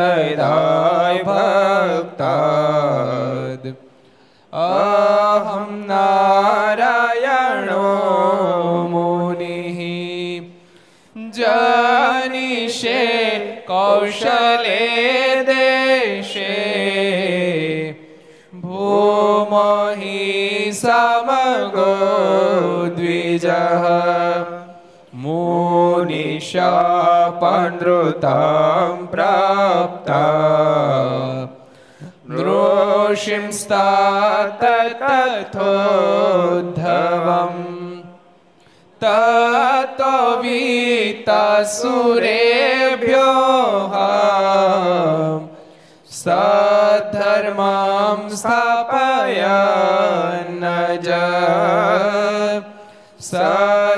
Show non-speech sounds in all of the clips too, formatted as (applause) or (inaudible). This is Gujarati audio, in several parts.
થઈ થાય ભક્ત અહમ નારાયણો મુનિ જનિષે કૌશલે દેશે ભૂમહિ સમગો દ્વિજહ मुनिशापनृतां प्राप्ता नृषिंस्तात तथोद्धवम् ततो वीतासुरेभ्यो सधर्मां स्थापयन् ज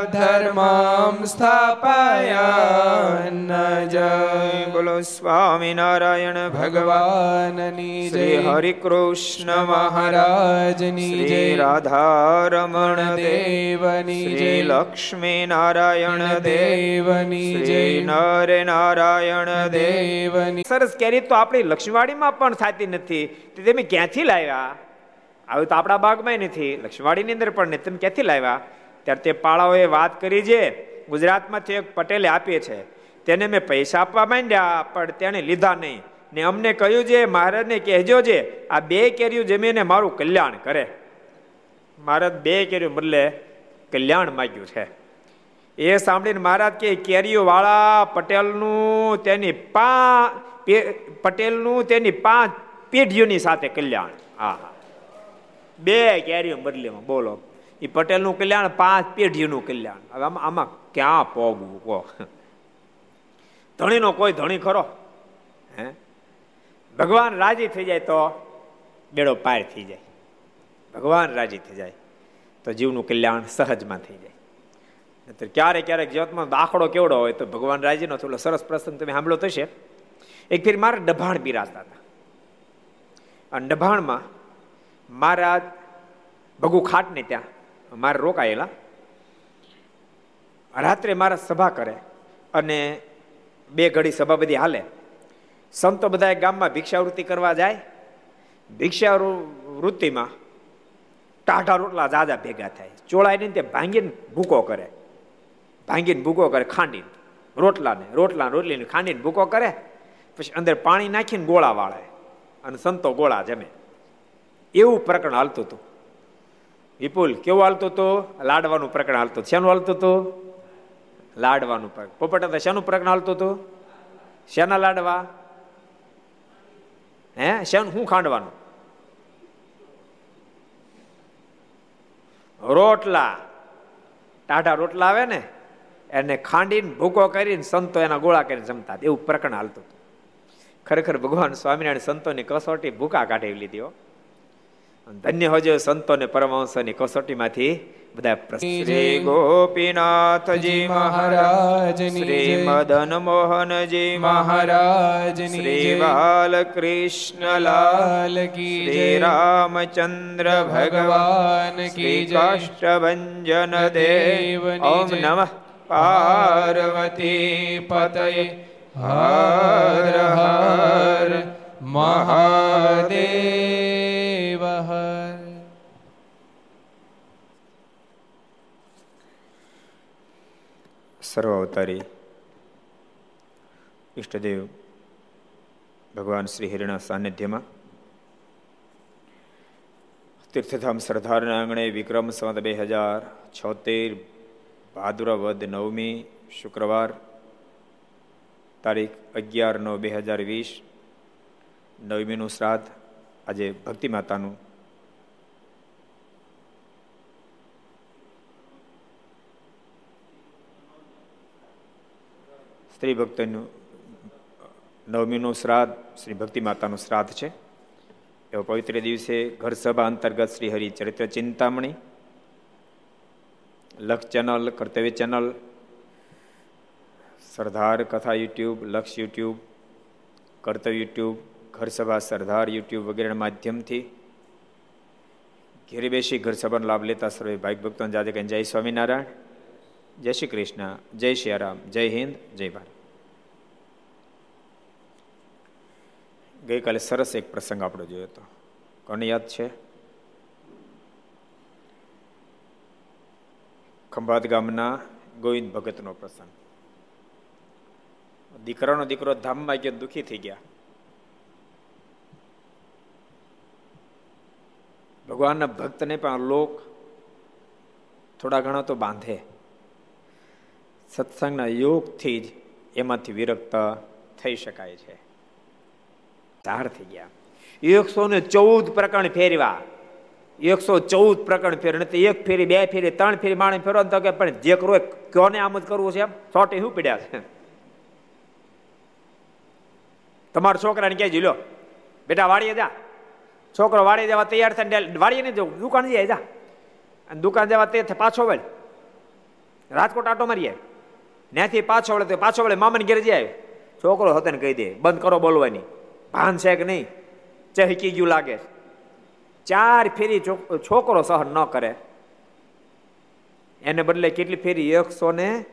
સધર્મમ સ્થાપયન જય બોલો સ્વામિનારાયણ ભગવાનની જય હરિ કૃષ્ણ મહારાજની જય રાધારમણ દેવની જય લક્ષ્મી નારાયણ દેવની જય નર નારાયણ દેવની સરસ કેરી તો આપણી લક્ષ્મીવાડીમાં પણ થતી નથી. તો તમે ક્યાંથી લાવ્યા? આવ્યું તો આપણા બાગમાં નથી. લક્ષ્મીવાડીની અંદર પણ નહીં તમે ક્યાંથી લાવ્યા? ત્યારે તે પાળાઓએ વાત કરી છે ગુજરાતમાંથી એક પટેલે આપી છે. તેને મેં પૈસા આપવા માંડ્યા, પણ તેણે લીધા નહીં. ને અમને કહ્યું છે મહારાજને કહેજો છે આ બે કેરીઓ જમીને મારું કલ્યાણ કરે. મહારાજ બે કેરીઓ બદલે કલ્યાણ માગ્યું છે. એ સાંભળીને મહારાજ કે કેરીઓ વાળા પટેલનું તેની પે- પટેલનું તેની પાંચ પેઢીઓની સાથે કલ્યાણ. હા હા બે કેરીઓ બદલીમાં બોલો. એ પટેલનું કલ્યાણ, પાંચ પેઢીઓનું કલ્યાણ. હવે આમાં આમાં ક્યાં પોગવું કહો ધણીનો કોઈ ધણી ખરો? હે? ભગવાન રાજી થઈ જાય તો બેડો પાર થઈ જાય. ભગવાન રાજી થઈ જાય તો જીવનું કલ્યાણ સહજમાં થઈ જાય. નહીતર ક્યારેક ક્યારેક જીવતમાં દાખલો કેવડો હોય તો ભગવાન રાજીનો થોડો સરસ પ્રસંગ તમે સાંભળો થશે એક ફેર મારે ડભાણ બિરાજતા હતા. અને ડભાણમાં મારા ભગુ ખાટને ત્યાં મારે રોકાયેલા. રાત્રે મારા સભા કરે અને બે ઘડી સભા બધી હાલે. સંતો બધા ગામમાં ભિક્ષાવૃત્તિ કરવા જાય. ભિક્ષાવૃત્તિમાં ટાઢા રોટલા જાજા ભેગા થાય. ચોળાઈને તે ભાંગીને ભૂકો કરે. ભાંગીને ભૂકો કરે ખાંડીને. રોટલાને રોટલા રોટલીને ખાંડીને ભૂકો કરે. પછી અંદર પાણી નાખીને ગોળા વાળે. અને સંતો ગોળા જમે. એવું પ્રકરણ હાલતું હતું. વિપુલ કેવું હાલતો હતો લાડવાનું પ્રકરણ હાલતો. શેનું હાલતો હતું લાડવાનું પ્રકરણ પોપટા શેનું પ્રકરણ હાલતું હતું શેના લાડવા? હે? શેનું શું ખાંડવાનું? રોટલા. ટાઢા રોટલા આવે ને, એને ખાંડીને ભૂકો કરીને સંતો એના ગોળા કરીને જમતા. એવું પ્રકરણ હાલતું ખરેખર ભગવાન સ્વામિનારાયણ સંતોની કસોટી ભૂકા કાઢી લીધી ધન્ય હોજો સંતો ને પરમહંસોની કસોટીમાંથી બધા. શ્રી ગોપીનાથજી મહારાજ શ્રી. મદન મોહનજી મહારાજ શ્રી જય. બાલકૃષ્ણલાલ લાલ કી શ્રી જય રામચંદ્ર ભગવાન કી જય. કાષ્ટભંજન દેવ ઓમ. નમઃ પાર્વતી પતય હર હર મહાદેવ સર્વ અવતારી. ઈષ્ટદેવ ભગવાન શ્રી હરિના સાનિધ્યમાં તીર્થધામ સરદારના આંગણે વિક્રમ સંવત બે હજાર છોતેર ભાદરવ વદ નવમી શુક્રવાર તારીખ અગિયાર નવ બે હજાર વીસ, નવમીનું શ્રાદ્ધ આજે ભક્તિ માતાનું સ્ત્રી ભક્તનું નવમીનું શ્રાદ્ધ, શ્રી ભક્તિ માતાનું શ્રાદ્ધ છે. એવો પવિત્ર દિવસે ઘર સભા અંતર્ગત શ્રી હરિ ચરિત્ર ચિંતામણી લક્ષ ચેનલ, કર્તવ્ય ચેનલ, સરદાર કથા યુટ્યુબ, લક્ષ યુટ્યુબ, કર્તવ્ય યુટ્યુબ, ઘર સભા સરદાર યુટ્યુબ વગેરેના માધ્યમથી ઘેરી બેસી ઘર સભાનો લાભ લેતા સર્વે ભાઈ ભક્તો જાતે જય સ્વામિનારાયણ, જય શ્રી કૃષ્ણ, જય શ્રી રામ, જય હિન્દ, જય ભારત. ગઈકાલે સરસ એક પ્રસંગ આપણો જોયો હતો. કોને યાદ છે? ખંભાત ગામના ગોવિંદ ભગતનો પ્રસંગ. દીકરાનો દીકરો ધામમાં ગયો, દુઃખી થઈ ગયા. ભગવાનના ભક્તને પણ લોક થોડા ઘણા તો બાંધે. સત્સંગના યોગથી જ એમાંથી વિરક્ત થઈ શકાય છે. ચાર થઈ ગયા. એકસો ને ચૌદ પ્રકરણ ફેરવા એકસો ચૌદ પ્રકરણ ફેર નથી એક ફેરી, બે ફેરી, ત્રણ ફેરી માણસ ફેરવા તો કે પણ જે કરવું કોને આમ જ કરવું છે એમ? સોટે શું પીડ્યા છે? તમારા છોકરાને કહેજો લો બેટા, વાડીએ જા. છોકરો વાડી જવા તૈયાર થાય વાડીએ નહીં જવું, દુકાન જાય, જા. અને દુકાન જવા તે પાછો વળે. રાજકોટ આટો મારીએ. ત્યાંથી પાછો વળે તો પાછો વળે, મામાને ઘેર જાય છોકરો હતો ને કહી દે, બંધ કરો બોલવાની. ભાન છે કે નહીં? ચહકી ગયું લાગે ચાર ફેરી છોકરો સહન ન કરે. એને બદલે કેટલી ફેરી? એકસો ને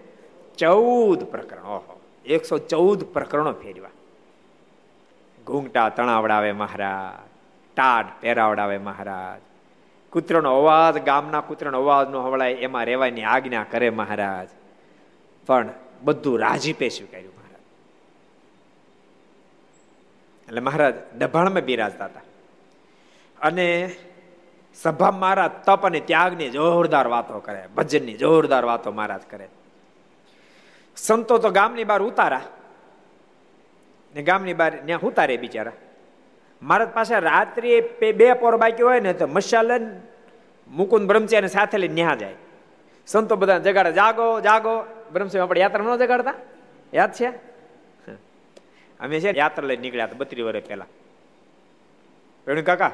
ચૌદ પ્રકરણ. ઓહો. એકસો ચૌદ પ્રકરણો ફેરવા ઘૂંઘટા તણાવડાવે મહારાજ. ટાટ પહેરાવડાવે મહારાજ. કૂતરાનો અવાજ, ગામના કૂતરાનો અવાજ નો હવળાય, એમાં રહેવાની આજ્ઞા કરે મહારાજ. પણ બધું રાજીપે સ્વીકાર્યું મહારાજ એટલે મહારાજ દભાણમાં બિરાજતા હતા અને સભા મહારાજ તપ અને ત્યાગની જોરદાર વાતો કરે, ભજનની જોરદાર વાતો મહારાજ કરે. સંતો તો ગામની બહાર ઉતારા. ને ગામની બહાર ત્યાં ઉતારે બિચારા. મહારાજ પાસે રાત્રિ બે પોર બાકી હોય ને તો મશાલન, મુકુંદ બ્રહ્મચારી સાથે લઈને ન્યા જાય. સંતો બધા જગાડે, જાગો જાગો. બ્રહ્મચારી આપણે યાત્રા ન જગાડતા? યાદ છે? અમે છે યાત્રા લઈને નીકળ્યા હતા બત્રીસ વર્ષ પહેલા. રેણુ કાકા,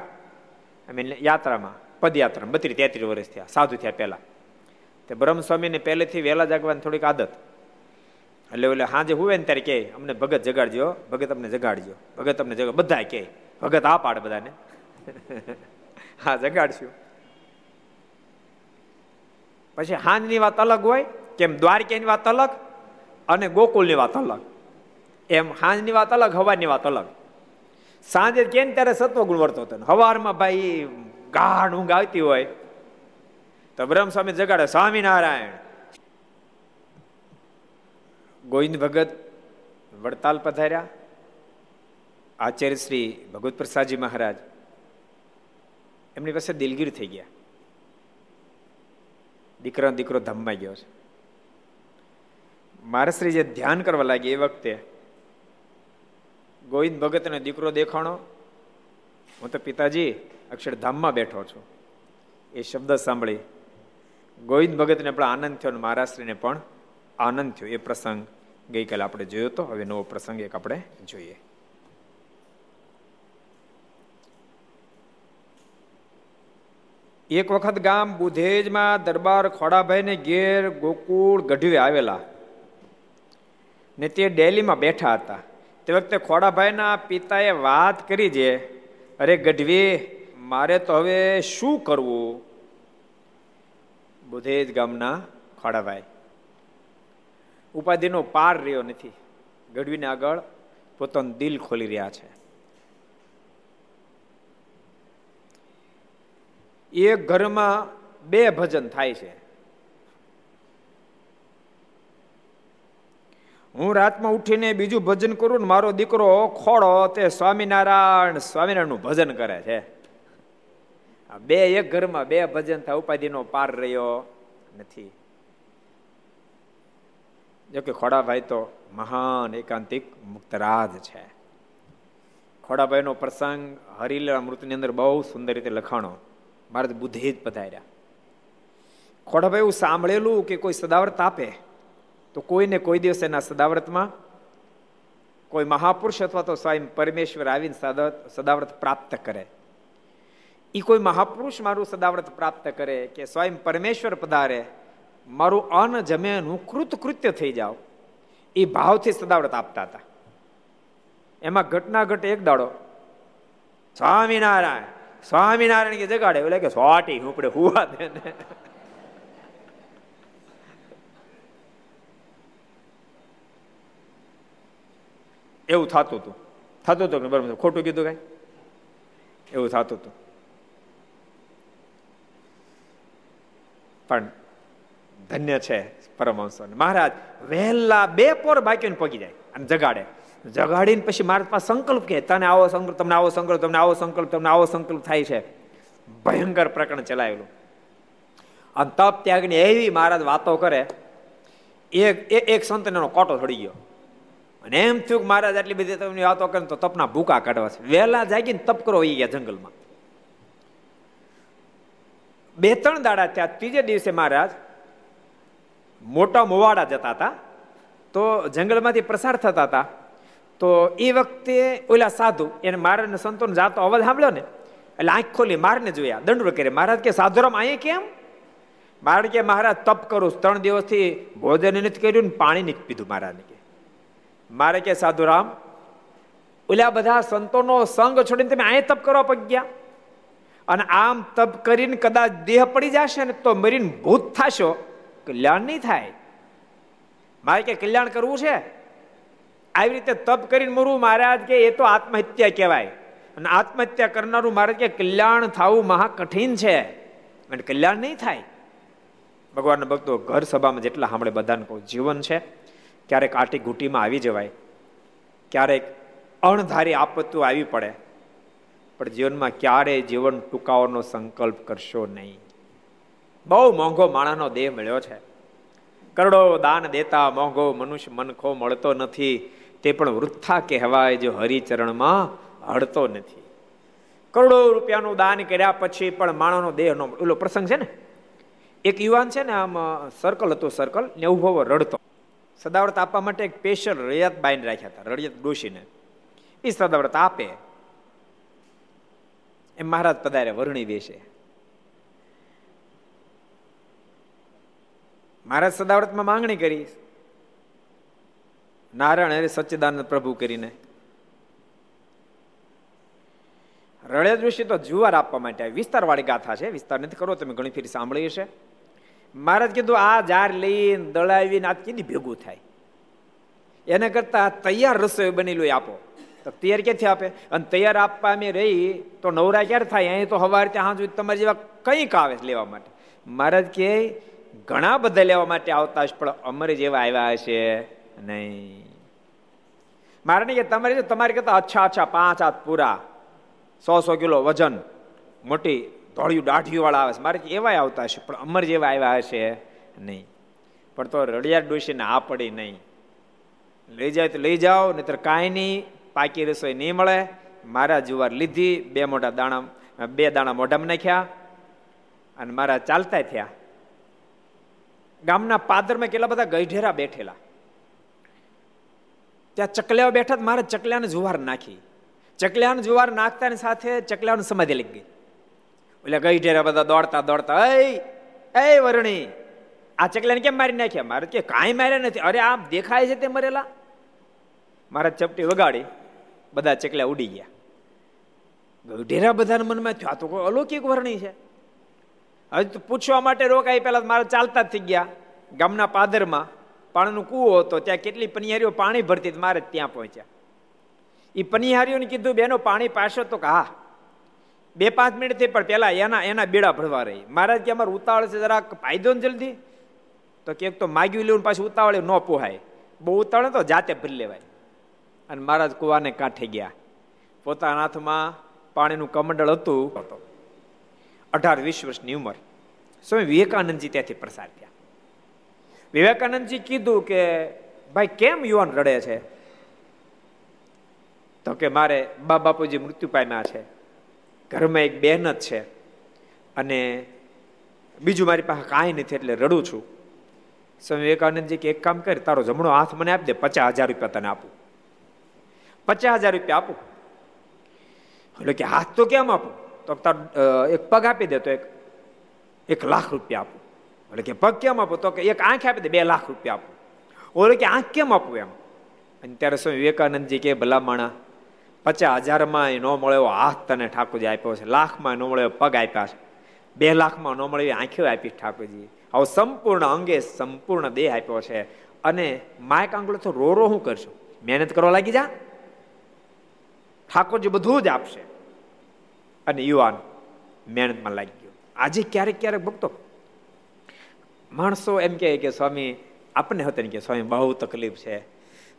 અમે યાત્રામાં પદયાત્રા બત્રીસ, તેત્રીસ વર્ષ થયા, સાધુ થયા પહેલા. તે બ્રહ્મસ્વામીને પહેલેથી વહેલા જાગવાની થોડીક આદત. એટલે એટલે સાંજે હુવે ને ત્યારે કે, અમને ભગત જગાડજો, ભગત અમને જગાડજો, ભગત અમને જગાડ બધા કે, ભગત આ પાડ બધાને. (laughs) હા, જગાડશું. પછી હાંજની વાત અલગ હોય, કેમ દ્વારકાની વાત અલગ અને ગોકુલની વાત અલગ. એમ હાંજની વાત અલગ હવાની વાત અલગ. સાંજે કેમ ત્યારે સત્વગુણ વર્તો હતો હવારમાં ભાઈ ગાઢ ઊંઘ આવતી હોય. તો બ્રહ્મ સ્વામી જગાડે, સ્વામિનારાયણ. ગોવિંદ ભગત વડતાલ પધાર્યા. આચાર્ય શ્રી ભગવત પ્રસાદજી મહારાજ એમની પાસે દિલગીર થઈ ગયા. દીકરા દીકરો ધમમાઈ ગયો છે. મારા શ્રી જે ધ્યાન કરવા લાગી એ વખતે ગોવિંદ ભગતને દીકરો દેખાણો? હું તો પિતાજી અક્ષરધામમાં બેઠો છું. એ શબ્દ સાંભળી. ગોવિંદ ભગતને પણ આનંદ થયો અને મહારાષ્ટ્રીને પણ આનંદ થયો. એ પ્રસંગ ગઈકાલે આપણે જોયો હતો. હવે નવો પ્રસંગ એક આપણે જોઈએ. એક વખત ગામ બુધેજમાં દરબાર ખોડાભાઈને ઘેર ગોકુળ ગઢવે આવેલા ને તે ડેલીમાં બેઠા હતા. તે વખતે ખોડાભાઈના પિતાએ વાત કરી છે અરે ગઢવી, મારે તો હવે શું કરવું? બુધેજ ગામના ખોડાભાઈ. ઉપાધિનો પાર રહ્યો નથી. ગઢવીને આગળ પોતાનું દિલ ખોલી રહ્યા છે. એક ઘરમાં બે ભજન થાય છે. હું રાતમાં ઉઠીને બીજું ભજન કરું ને મારો દીકરો ખોડો તે સ્વામિનારાયણ સ્વામિનારાયણનું ભજન કરે છે. બે એક ઘરમાં બે ભજન થાય, ઉપાધિનો પાર રહ્યો નથી. જોકે ખોડાભાઈ તો મહાન એકાંતિક મુક્તરાજ છે. ખોડાભાઈનો પ્રસંગ હરિલા મૃતની અંદર બહુ સુંદર રીતે લખાણો મારે બુદ્ધિ જ પધાર્યા. ખોડાભાઈ એવું સાંભળેલું કે કોઈ સદાવર્ત આપે? તો કોઈને કોઈ દિવસ એના સદાવ્રતમાં, કોઈ મહાપુરુષ અથવા તો સ્વયં પરમેશ્વર આવીને સદાવ્રત પ્રાપ્ત કરે. એ કોઈ મહાપુરુષ મારું સદાવ્રત પ્રાપ્ત કરે કે સ્વયં પરમેશ્વર પધારે, મારું અન્ન જમે હું કૃતકૃત્ય થઈ જાઉં એ ભાવથી સદાવ્રત આપતા હતા. એમાં ઘટના ઘટે એક દાડો. સ્વામિનારાયણ સ્વામિનારાયણ કે જગાડે એટલે કે સોટી ઉપડે, હુવા દે એવું થતું હતું. થતું હતું બરાબર, ખોટું કીધું કાંઈ? એવું થતું હતું. પણ ધન્ય છે પરમહંસો મહારાજ, વહેલા બે પોર બાકીને પગી જાય અને જગાડે. જગાડીને પછી મારા પાસે સંકલ્પ કે તને આવો સંકલ્પ, તમને આવો સંકલ્પ, તમને આવો સંકલ્પ, તમને આવો સંકલ્પ થાય છે. ભયંકર પ્રકરણ ચલાવેલું અને તપ ત્યાગની એવી મહારાજ વાતો કરે. એક એક સંત એનો કોટો થોડી ગયો. અને એમ થયું કે મહારાજ આટલી બધી તમને વાતો કરે તો તપના ભૂકા કાઢવા છે. વહેલા જાગીને તપ કરો એ ગયા જંગલમાં. બે ત્રણ દાડા ત્યાં ત્રીજે દિવસે મહારાજ મોટા મોવાડા જતા હતા. તો જંગલમાંથી પ્રસાર થતા હતા. તો એ વખતે ઓલા સાધુ, એને મારાને સંતોન જાતો અવાજ સાંભળ્યો ને? એટલે આંખ ખોલી મારને જોયા. દંડ કરે મહારાજ કે, સાધુરામ, અહીંયા કેમ? મારે કે, મહારાજ, તપ કરું ત્રણ દિવસથી ભોજન નથી કર્યું ને પાણી નથી પીધું મહારાજને મારે કે સાધુરામ, ઓલા બધા સંતોનો સંગ છોડીને તમે અહીંયા તપ કરવા પગ્યા? અને આમ તપ કરીને કદાચ દેહ પડી જશે ને તો મરીને ભૂત થશો? કલ્યાણ નહીં થાય. મારે કે કલ્યાણ કરવું છે? આવી રીતે તપ કરીને મરવું મહારાજ કે એ તો આત્મહત્યા કહેવાય. અને આત્મહત્યા કરનારું મહારાજ કે કલ્યાણ થવું મહા કઠિન છે. અને કલ્યાણ નહીં થાય. ભગવાનના ભક્તો ઘર સભામાં જેટલા સાંભળે બધાને કહું, જીવન છે. ક્યારેક આટી ઘૂંટીમાં આવી જવાય. ક્યારેક અણધારી આપત્તિઓ આવી પડે. પણ જીવનમાં ક્યારેય જીવન ટૂંકાવાનો સંકલ્પ કરશો નહીં. બહુ મોંઘો માણાનો દેહ મળ્યો છે. કરોડો દાન દેતા મોંઘો મનુષ્ય મનખો મળતો નથી. તે પણ વૃથા કહેવાય જો હરિચરણમાં હળતો નથી. કરોડો રૂપિયાનું દાન કર્યા પછી પણ માણસનો દેહ નો ઓલો પ્રસંગ છે ને? એક યુવાન છે ને આમ સર્કલ હતું સર્કલ ને ઊભો રડતો. સદાવ્રત આપવા માટે એક સ્પેશિયલ રડિયાત બાઈને રાખ્યા હતા રડિયાત ડોશીને. એ સદાવ્રત આપે. એમ મહારાજ પધારે વરણી દેશે મહારાજ સદાવ્રતમાં માંગણી કરી. નારાયણ હરે સચ્ચિદાનંદ પ્રભુ કરીને. રળિયા ઋષિ તો જુવાર આપવા માટે વિસ્તારવાળી ગાથા છે, વિસ્તાર નથી કરો, તમે ઘણી ફેરી સાંભળી હશે મહારાજ કીધું, આ જાર લઈને દળાવીને આ કીધી ભેગું થાય? એના કરતા તૈયાર રસોઈ બનેલું આપો. તો તૈયાર ક્યાંથી આપે? અને તૈયાર આપવા અમે રહી, તો નવરા ક્યારે થાય? અહીં તો સવારે ત્યાં સુધી તમારે જેવા કંઈક આવે લેવા માટે. મહારાજ કે, ઘણા બધા લેવા માટે આવતા હશે, પણ અમારે જેવા આવ્યા હશે નહીં. નહીં કે તમારે તમારી કરતા અચ્છા અચ્છા પાંચ હાથ પૂરા, સો સો કિલો વજન, મોટી ધોળિયું દાઢીવાળા આવે છે. મારે એવા આવતા હશે, પણ અમર જેવા આવ્યા હશે નહીં. પણ તો રડિયાર ડોશીને આ પડી નહીં. લઈ જાય તો લઈ જાઓ, નહીતર કાંઈ નહીં, પાકી રસોઈ નહીં મળે. મારા જુવાર લીધી, બે મોટા દાણા, બે દાણા મોઢામાં નાખ્યા અને મારા ચાલતા થયા. ગામના પાદરમાં કેટલા બધા ગઈઢેરા બેઠેલા. ત્યાં ચકલિયાઓ બેઠા મારે ચકલ્યાને જુવાર નાખી. ચકલ્યાને જુવાર નાખતાની સાથે ચકલિયાનું સમાધિ લઈ ગઈ. એટલે ગઈઢેરા બધા દોડતા દોડતા એ એ વરણી, આ ચકલાને કેમ મારી નાખ્યા? મારે કે કાંઈ માર્યા નથી. અરે આમ દેખાય છે તે મરેલા? મારા ચપટી વગાડી, બધા ચકલા ઉડી ગયા. ઢેરા બધાના મનમાં થયું, આ તો કોઈ અલૌકિક વર્ણી છે. હવે તો પૂછવા માટે રોકાઈ પહેલા મારે ચાલતા જ થઈ ગયા. ગામના પાદરમાં પાણીનો કૂવો હતો, ત્યાં કેટલી પનિહારીઓ પાણી ભરતી મારે ત્યાં પહોંચ્યા. એ પનિહારીઓને કીધું, બેનો, પાણી પાછો તો કે હા બે પાંચ મિનિટ થઈ, પણ પેલા એના એના બેડા ભરવા રહી. મહારાજ કે, અમારે ઉતાવળ છે, જરાક ફાયદો ને જલ્દી? તો ક્યાંક તો માગ્યું લેવું પાછું ઉતાવળે ન પોહાય. બહુ ઉતાવળે તો જાતે ભરી લેવાય. અને મહારાજ કુવાને કાંઠે ગયા. પોતાના હાથમાં પાણીનું કમંડળ હતું. અઢાર વીસ વર્ષની ઉંમર. સ્વામી વિવેકાનંદજી ત્યાંથી પ્રસાર થયા. વિવેકાનંદજી કીધું કે, ભાઈ, કેમ યુવાન રડે છે? તો કે, મારે બા બાપુજી મૃત્યુ પામ્યા છે. ઘરમાં એક બહેન જ છે. અને બીજું મારી પાસે કાંઈ નથી એટલે રડું છું. સ્વામી વિવેકાનંદજી કે એક કામ કર, તારો જમણો હાથ મને આપી દે પચાસ હજાર રૂપિયા તને આપું. પચાસ હજાર રૂપિયા આપું. એટલે કે હાથ તો કેમ આપું? તો તાર એક પગ આપી દે તો એક એક લાખ રૂપિયા આપું. એટલે કે પગ કેમ આપું? તો કે એક આંખ આપી દે, બે લાખ રૂપિયા આપું. ઓલે કે આંખ કેમ આપું એમ? અને ત્યારે સ્વામી વિવેકાનંદજી કે ભલા માણા પચાસ હજારમાં ન મળે એવો હાથ તને ઠાકોરજી આપ્યો છે. લાખમાં ન મળે પગ આપ્યા છે. બે લાખમાં ન મળે એવી આંખો આપી ઠાકોરજી આવો સંપૂર્ણ અંગે સંપૂર્ણ દેહ આપ્યો છે. અને માય કાંગડો તો રો રો હું કરશું? મહેનત કરવા લાગી જા. ઠાકોરજી બધું જ આપશે. અને યુવાન મહેનતમાં લાગી ગયો. આજે ક્યારેક ક્યારેક ભક્તો માણસો એમ કહે કે, સ્વામી આપણને હતા કે, સ્વામી, બહુ તકલીફ છે.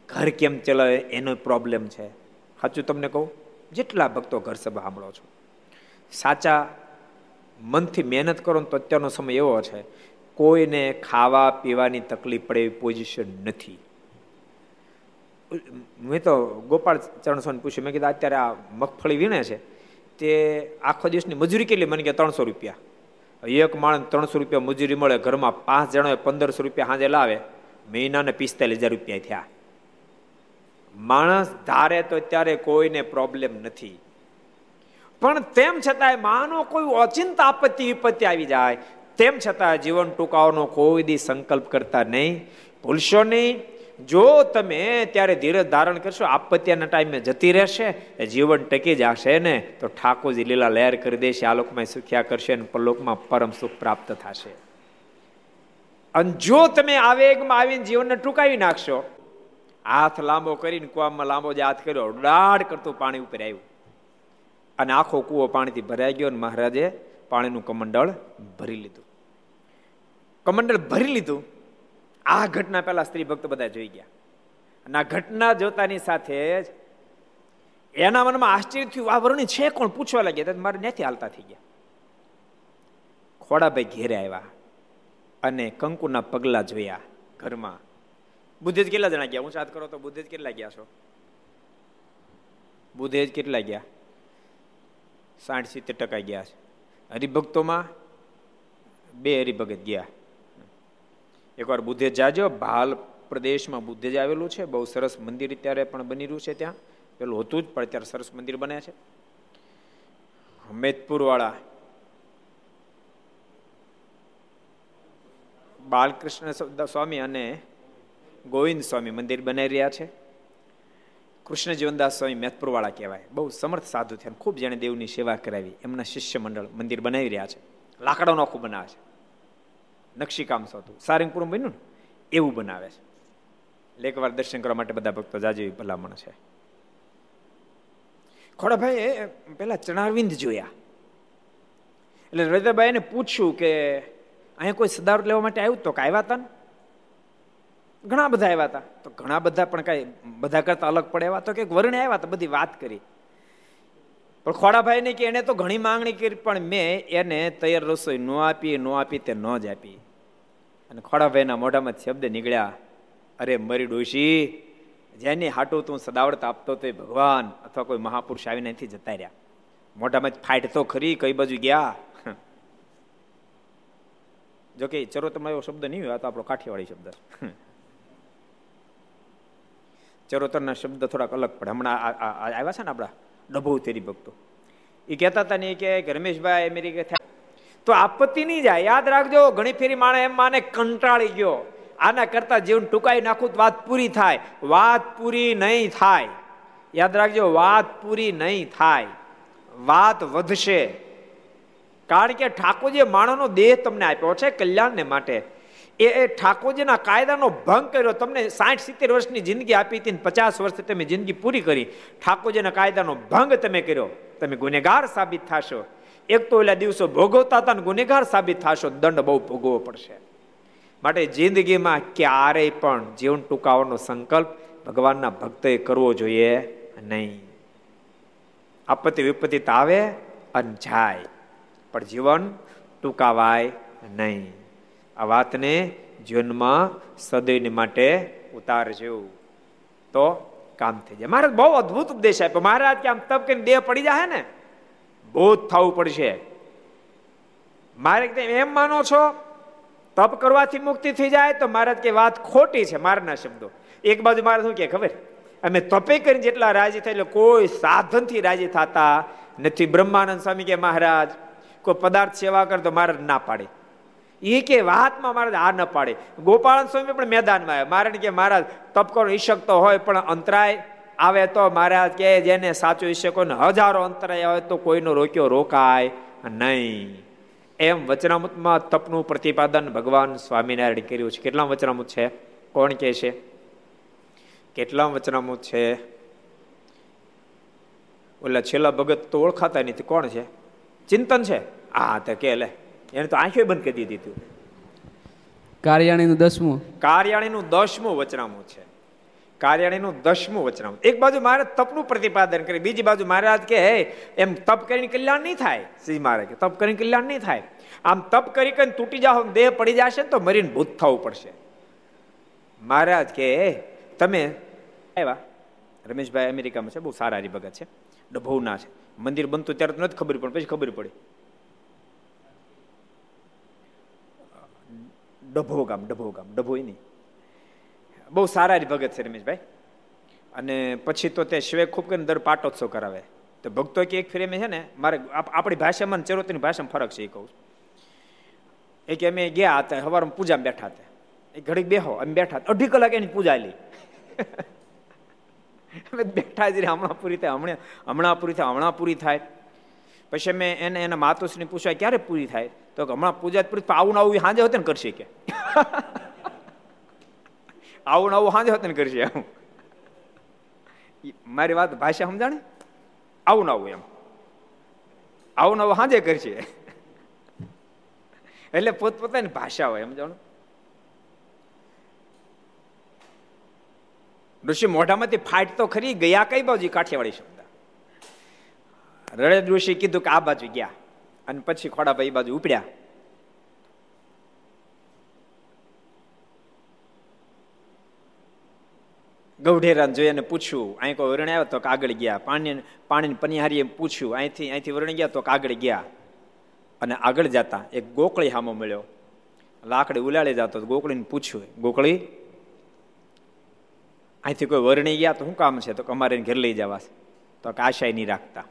ઘર કેમ ચલાવે? એનો પ્રોબ્લેમ છે. સાચું તમને કહું? જેટલા ભક્તો ઘર સભા સાંભળો છો. સાચા મનથી મહેનત કરો તો અત્યારનો સમય એવો છે, કોઈને ખાવા પીવાની તકલીફ પડે એવી પોઝિશન નથી. મેં તો ગોપાળ ચરણસોને પૂછ્યું, મેં કીધું, અત્યારે આ મગફળી વીણે છે, તે આખો દિવસની મજૂરી કેટલી? મને કે, ત્રણસો રૂપિયા. એક માણસ ત્રણસો રૂપિયા મજૂરી મળે, ઘરમાં પાંચ જણાએ પંદરસો રૂપિયા સાંજે લાવે, મહિનાને પિસ્તાલીસ હજાર રૂપિયા થયા. માણસ ધારે તો ત્યારે કોઈને પ્રોબ્લેમ નથી. પણ તેમ છતાંય માનો કોઈ અચિંત આપત્તિ વિપત્તિ આવી જાય, તેમ છતાં જીવન ટૂંકાવાનો કોઈ દી સંકલ્પ કરતા નહીં. ભૂલશો નહીં. જો તમે ત્યારે ધીરજ ધારણ કરશો, આપત્તિના ટાઈમે જતી રહેશે જીવન ટકી જશે ને, તો ઠાકોરજી લીલા લહેર કરી દેશે, આ લોકમાં સુખ્યા કરશે અને પરલોકમાં પરમ સુખ પ્રાપ્ત થશે. અને જો તમે આવેગમાં આવીને જીવનને ટૂંકાવી નાખશો હાથ લાંબો કરીને કુવામાં લાંબો જે હાથ કર્યો. ડાડ કરતું પાણી ઉપર આવ્યું. અને આખો કૂવો પાણીથી ભરાઈ ગયો અને મહારાજે પાણીનું કમંડળ ભરી લીધું. કમંડળ ભરી લીધું. આ ઘટના પહેલા સ્ત્રી ભક્ત બધા જોઈ ગયા. અને આ ઘટના જોતાની સાથે જ એના મનમાં આશ્ચર્ય થયું, આ વર્ણી છે કોણ? પૂછવા લાગ્યા. મારે નથી હાલતા થઈ ગયા. ખોડાભાઈ ઘેરે આવ્યા અને કંકુના પગલા જોયા ઘરમાં. બુદ્ધેજ કેટલા જણા ગયા? હું સાત કરો તો બુદ્ધેજ કેટલા ગયા છો? બુદ્ધેજ કેટલા ગયા? સાઠ સિત્તેર ટકા ગયા છે. હરિભક્તોમાં બે હરિભગત ગયા. એકવાર બુદ્ધે જાજો, ભાલ પ્રદેશમાં બુદ્ધેજ આવેલું છે. બહુ સરસ મંદિર અત્યારે પણ બની રહ્યું છે ત્યાં. પેલું હતું જ, પણ અત્યારે સરસ મંદિર બન્યા છે. હમેદપુર વાળા બાલકૃષ્ણ સ્વામી અને ગોવિંદ સ્વામી મંદિર બનાવી રહ્યા છે. કૃષ્ણ જીવનદાસ સ્વામી મેથપુરવાળા કહેવાય. બહુ સમર્થ સાધુ થયા ખૂબ જેણે દેવની સેવા કરાવી. એમના શિષ્ય મંડળ મંદિર બનાવી રહ્યા છે. લાકડાનું આખું બનાવે છે. નકશીકામ સોતું સારંગપુર બન્યું ને, એવું બનાવે છે. એકવાર દર્શન કરવા માટે બધા ભક્તો જાજેવી ભલામણ છે. ખોડાભાઈ પેલા ચણારવિંદ જોયા. એટલે રજાભાઈને પૂછ્યું કે, અહીંયા કોઈ સદાવટ લેવા માટે આવ્યું તો કે આવ્યા હતા ને ઘણા બધા આવ્યા હતા. તો ઘણા બધા પણ કઈ બધા કરતા અલગ પડે એવા. તો કે વર્ણે આવ્યા હતા બધી વાત કરી. પણ ખોડાભાઈ ને કે એને તો ઘણી માંગણી કરી, પણ મેં એને તૈયાર રસોઈ ન આપી ન આપી તે ન જ આપી. અને ખોડાભાઈના મોઢામાં શબ્દ નીકળ્યા, અરે મરી ડોશી, જેની હાટો તું સદાવડત આપતો તો ભગવાન અથવા કોઈ મહાપુરુષ આવીને નથી જતા રહ્યા. મોઢામાં ફાઇટ તો ખરી, કઈ બાજુ ગયા? જોકે ચરો તમારો એવો શબ્દ નહીં હોય તો આપણો કાઠિયાવાડી શબ્દ. ચરોતરના શબ્દ થોડાક અલગ પડે. હમણાં આવ્યા છે ને આપણા? ડભો તેરી ભક્તો. એ કહેતા હતા ને કે રમેશભાઈ અમેરિકા થયા તો આપત્તિ નહીં જાય. યાદ રાખજો, ઘણી ફેરી માણે એમ માને કંટાળી ગયો. આના કરતા જીવન ટૂંકાઈ નાખું તો વાત પૂરી થાય. વાત પૂરી નહીં થાય. યાદ રાખજો, વાત પૂરી નહીં થાય. વાત વધશે. કારણ કે ઠાકોરજી માણસનો દેહ તમને આપ્યો છે કલ્યાણને માટે. એ ઠાકોરજીના કાયદાનો ભંગ કર્યો. તમને સાઠ સિત્તેર વર્ષની જિંદગી આપી હતી પચાસ વર્ષથી તમે જિંદગી પૂરી કરી. ઠાકોરજીના કાયદાનો ભંગ તમે કર્યો. તમે ગુનેગાર સાબિત થશો. એક તો ઓલા દિવસો ભોગવતા હતા ગુનેગાર સાબિત થશો. દંડ બહુ ભોગવવો પડશે. માટે જિંદગીમાં ક્યારેય પણ જીવન ટૂંકાવાનો સંકલ્પ ભગવાનના ભક્તએ કરવો જોઈએ નહીં. આપત્તિ વિપત્તિ આવે અને જાય. પણ જીવન ટૂંકાવાય નહીં. આ વાતને જીવનમાં સદૈવને માટે ઉતારજો. તો કામ થઈ જાય. મહારાજ બહુ અદભુત ઉપદેશ આપ્યો. મહારાજ કે આમ તપ કરીને દેહ પડી જાય ને ભૂત થવું પડશે. મારે એમ માનો છો, તપ કરવાથી મુક્તિ થઈ જાય તો મહારાજ કે વાત ખોટી છે, મારના શબ્દો. એક બાજુ મારે શું કે, ખબર? અમે તપે કરીને જેટલા રાજી થાય એટલે કોઈ સાધનથી રાજી થતા નથી. બ્રહ્માનંદ સ્વામી કે મહારાજ, કોઈ પદાર્થ સેવા કર તો મહારાજ ના પાડે. એ કે વાતમાં મહારાજ આ ન પાડે. ગોપાલ સ્વામી પણ મેદાનમાં આવ્યા. મારે કે, મહારાજ, તપ કરો ઈશક તો હોય, પણ અંતરાય આવે તો મહારાજ કે, જેને સાચું ઈશકો ને હજારો અંતરાય આવે તો કોઈનો રોક્યો રોકાય નહીં. એમ વચનામૃતમાં તપનું પ્રતિપાદન ભગવાન સ્વામિનારાયણ કર્યું છે. કેટલા વચનામૃત છે? કોણ કે છે? કેટલા વચનામૃત છે? ઓલા છેલ્લા ભગત તો ઓળખાતા નથી. કોણ છે? ચિંતન છે? હા, તો કે લે. એને તો આંખે બંધ કરી દીધી કાર્યાણીનું દસમું. કાર્યાણીનું દસમું વચનામું છે. કાર્યાણીનું દસમું વચનામું. એક બાજુ મહારાજ તપનું પ્રતિપાદન કરે બીજી બાજુ મહારાજ કે એમ તપ કરીને કલ્યાણ નહીં થાય? શ્રી મહારાજ તપ કરીને કલ્યાણ નહીં થાય. આમ તપ કરી કરીને તૂટી જાઓ દેહ પડી જશે તો મરીને ભૂત થવું પડશે. મહારાજ કે તમે આવ્યા? રમેશભાઈ અમેરિકામાં છે બહુ સારા હરિભગત છે. ડભોના છે. મંદિર બનતું ત્યારે તો નથી ખબર પણ પછી ખબર પડી. ડભો ગામ ડભો ગામ ડભોઈ નહીં બહુ સારા ભગત છે રમેશભાઈ. અને પછી તો તે શ્વે ખૂબ કરીને દર પાટોત્સવ કરાવે. તો ભક્તો કે એક ફ્રેમે છે ને, મારે આપણી ભાષામાં ચરોતરીની ભાષામાં ફરક છે એ કહું એ કે અમે ગયા હતા સવારમાં પૂજામાં બેઠા હતા. એ ઘડીક બેહો અમે બેઠા અઢી કલાક એની પૂજા લી (laughs) અમે બેઠા જ હમણાં પૂરી થાય, હમણાં હમણાં પૂરી થાય, હમણાં પૂરી થાય. પછી મેં એને એના માતુશ્રીને પૂછ્યા ક્યારે પૂરી થાય? તો હમણાં પૂજા પૂરી આવું આવું હાજે હોતે ને કરશે કે. (laughs) આવું આવું સાંજે હોતે ને કરશે એમ. મારી વાત ભાષા સમજાણે? આવું આવું એમ. આવું આવું સાંજે કરશે. (laughs) એટલે પોતપોતાની ભાષા હોય, સમજાણું? ઋષિ મોઢામાંથી ફાટ તો ખરી, ગયા કઈ બાજુ? કાઠિયાવાડી રણેદ ઋષિ કીધું કે આ બાજુ ગયા. અને પછી ખોડાભાઈ બાજુ ઉપડ્યા. ગૌઢેરાને જોઈ અને પૂછ્યું, અહીં કોઈ વરણે આવ્યો તો કાગળ ગયા? પાણી પાણીની પનિહારીએ પૂછ્યું, અહીંથી અહીંથી વર્ણ ગયા તો કાગળ ગયા? અને આગળ જતા એક ગોકળી હામો મળ્યો. લાકડી ઉલાળી જતો ગોકળીને પૂછ્યું, ગોકળી, અહીંથી કોઈ વરણી ગયા તો શું કામ છે? તો અમારે ઘેર લઈ જવા તો આશાય નહીં રાખતા.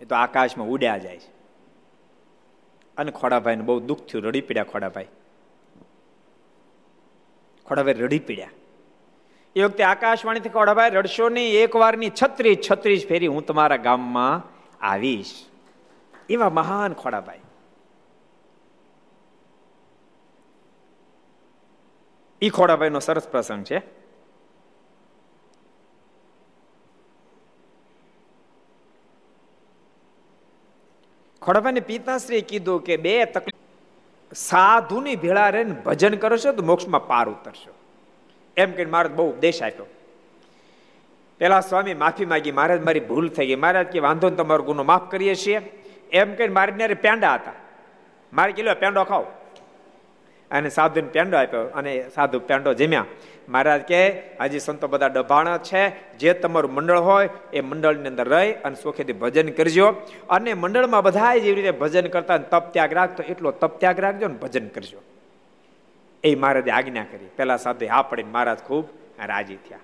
એ તો આકાશમાં ઉડ્યા જાય છે. અને ખોડાભાઈને બહુ દુઃખ થયું, રડી પીડ્યા ખોડાભાઈ. ખોડાભાઈ રડી પીડ્યા. એ વખતે આકાશવાણીથી ખોડાભાઈ, રડશો નહીં એક વારની છત્રીસ છત્રીસ ફેરી હું તમારા ગામમાં આવીશ. એવા મહાન ખોડાભાઈ. ઈ ખોડાભાઈનો સરસ પ્રસંગ છે. ખોડાભાઈને પિતાશ્રીએ કીધું કે બે તકલીફ સાધુની ભેળા રહીને ભજન કરો છો તો મોક્ષમાં પાર ઉતરશો. એમ કહીને મારે બહુ ઉપદેશ આપ્યો. પેલા સ્વામી માફી માગી, મહારાજ, મારી ભૂલ થઈ ગઈ. મહારાજ કે વાંધો ને તમારો ગુનો માફ કરીએ છીએ. એમ કહીને મારી પેંડા હતા. મારે કિલો પેંડો ખાઓ. અને સાધુને પેંડો આપ્યો અને સાધુ પેંડો જમ્યા. મહારાજ કે હજી સંતો બધા ડભાણા છે. જે તમારું મંડળ હોય, એ મંડળની અંદર રહી અને સુખેથી ભજન કરજો. અને મંડળમાં બધા જેવી રીતે ભજન કરતા તપ ત્યાગ રાખતો એટલો તપ ત્યાગ રાખજો ને ભજન કરજો. એ મહારાજે આજ્ઞા કરી. પેલા સાધુ હા પડીને મહારાજ ખૂબ રાજી થયા.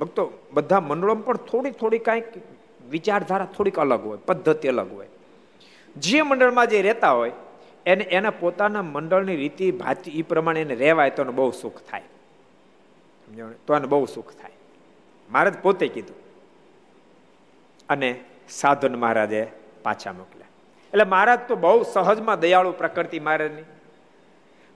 ભક્તો, બધા મંડળોમાં પણ થોડી થોડી કાંઈક વિચારધારા થોડીક અલગ હોય, પદ્ધતિ અલગ હોય. જે મંડળમાં જે રહેતા હોય એને એના પોતાના મંડળની રીતિ, ભાતી એ પ્રમાણે એને રહેવાય તો બહુ સુખ થાય. તો એને બહુ સુખ થાય. મહારાજ પોતે કીધું. અને સાધન મહારાજે પાછા મોકલ્યા. એટલે મહારાજ તો બહુ સહજમાં દયાળુ પ્રકૃતિ મહારાજની.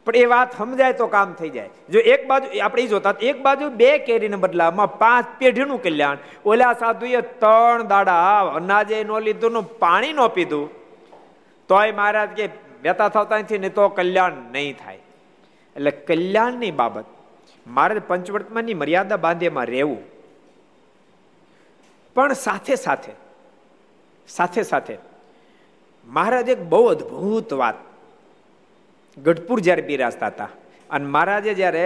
પણ એ વાત સમજાય તો કામ થઈ જાય. જો એક બાજુ, આપણે જોતા એક બાજુ બે કેરીને બદલામાં પાંચ પેઢીનું કલ્યાણ. ઓલા સાધુએ ત્રણ દાડા અનાજે નો લીધું પાણી નો પીધું. તોય મહારાજ કે વ્યતા થતા નથી ને તો કલ્યાણ નહીં થાય. એટલે કલ્યાણની બાબત, મારે પંચવર્તમાનની મર્યાદા બાંધેમાં રહેવું. પણ સાથે સાથે સાથે સાથે, મહારાજ એક બહુ અદભુત વાત ગઢપુર જ્યારે બિરાજતા હતા અને મહારાજે જ્યારે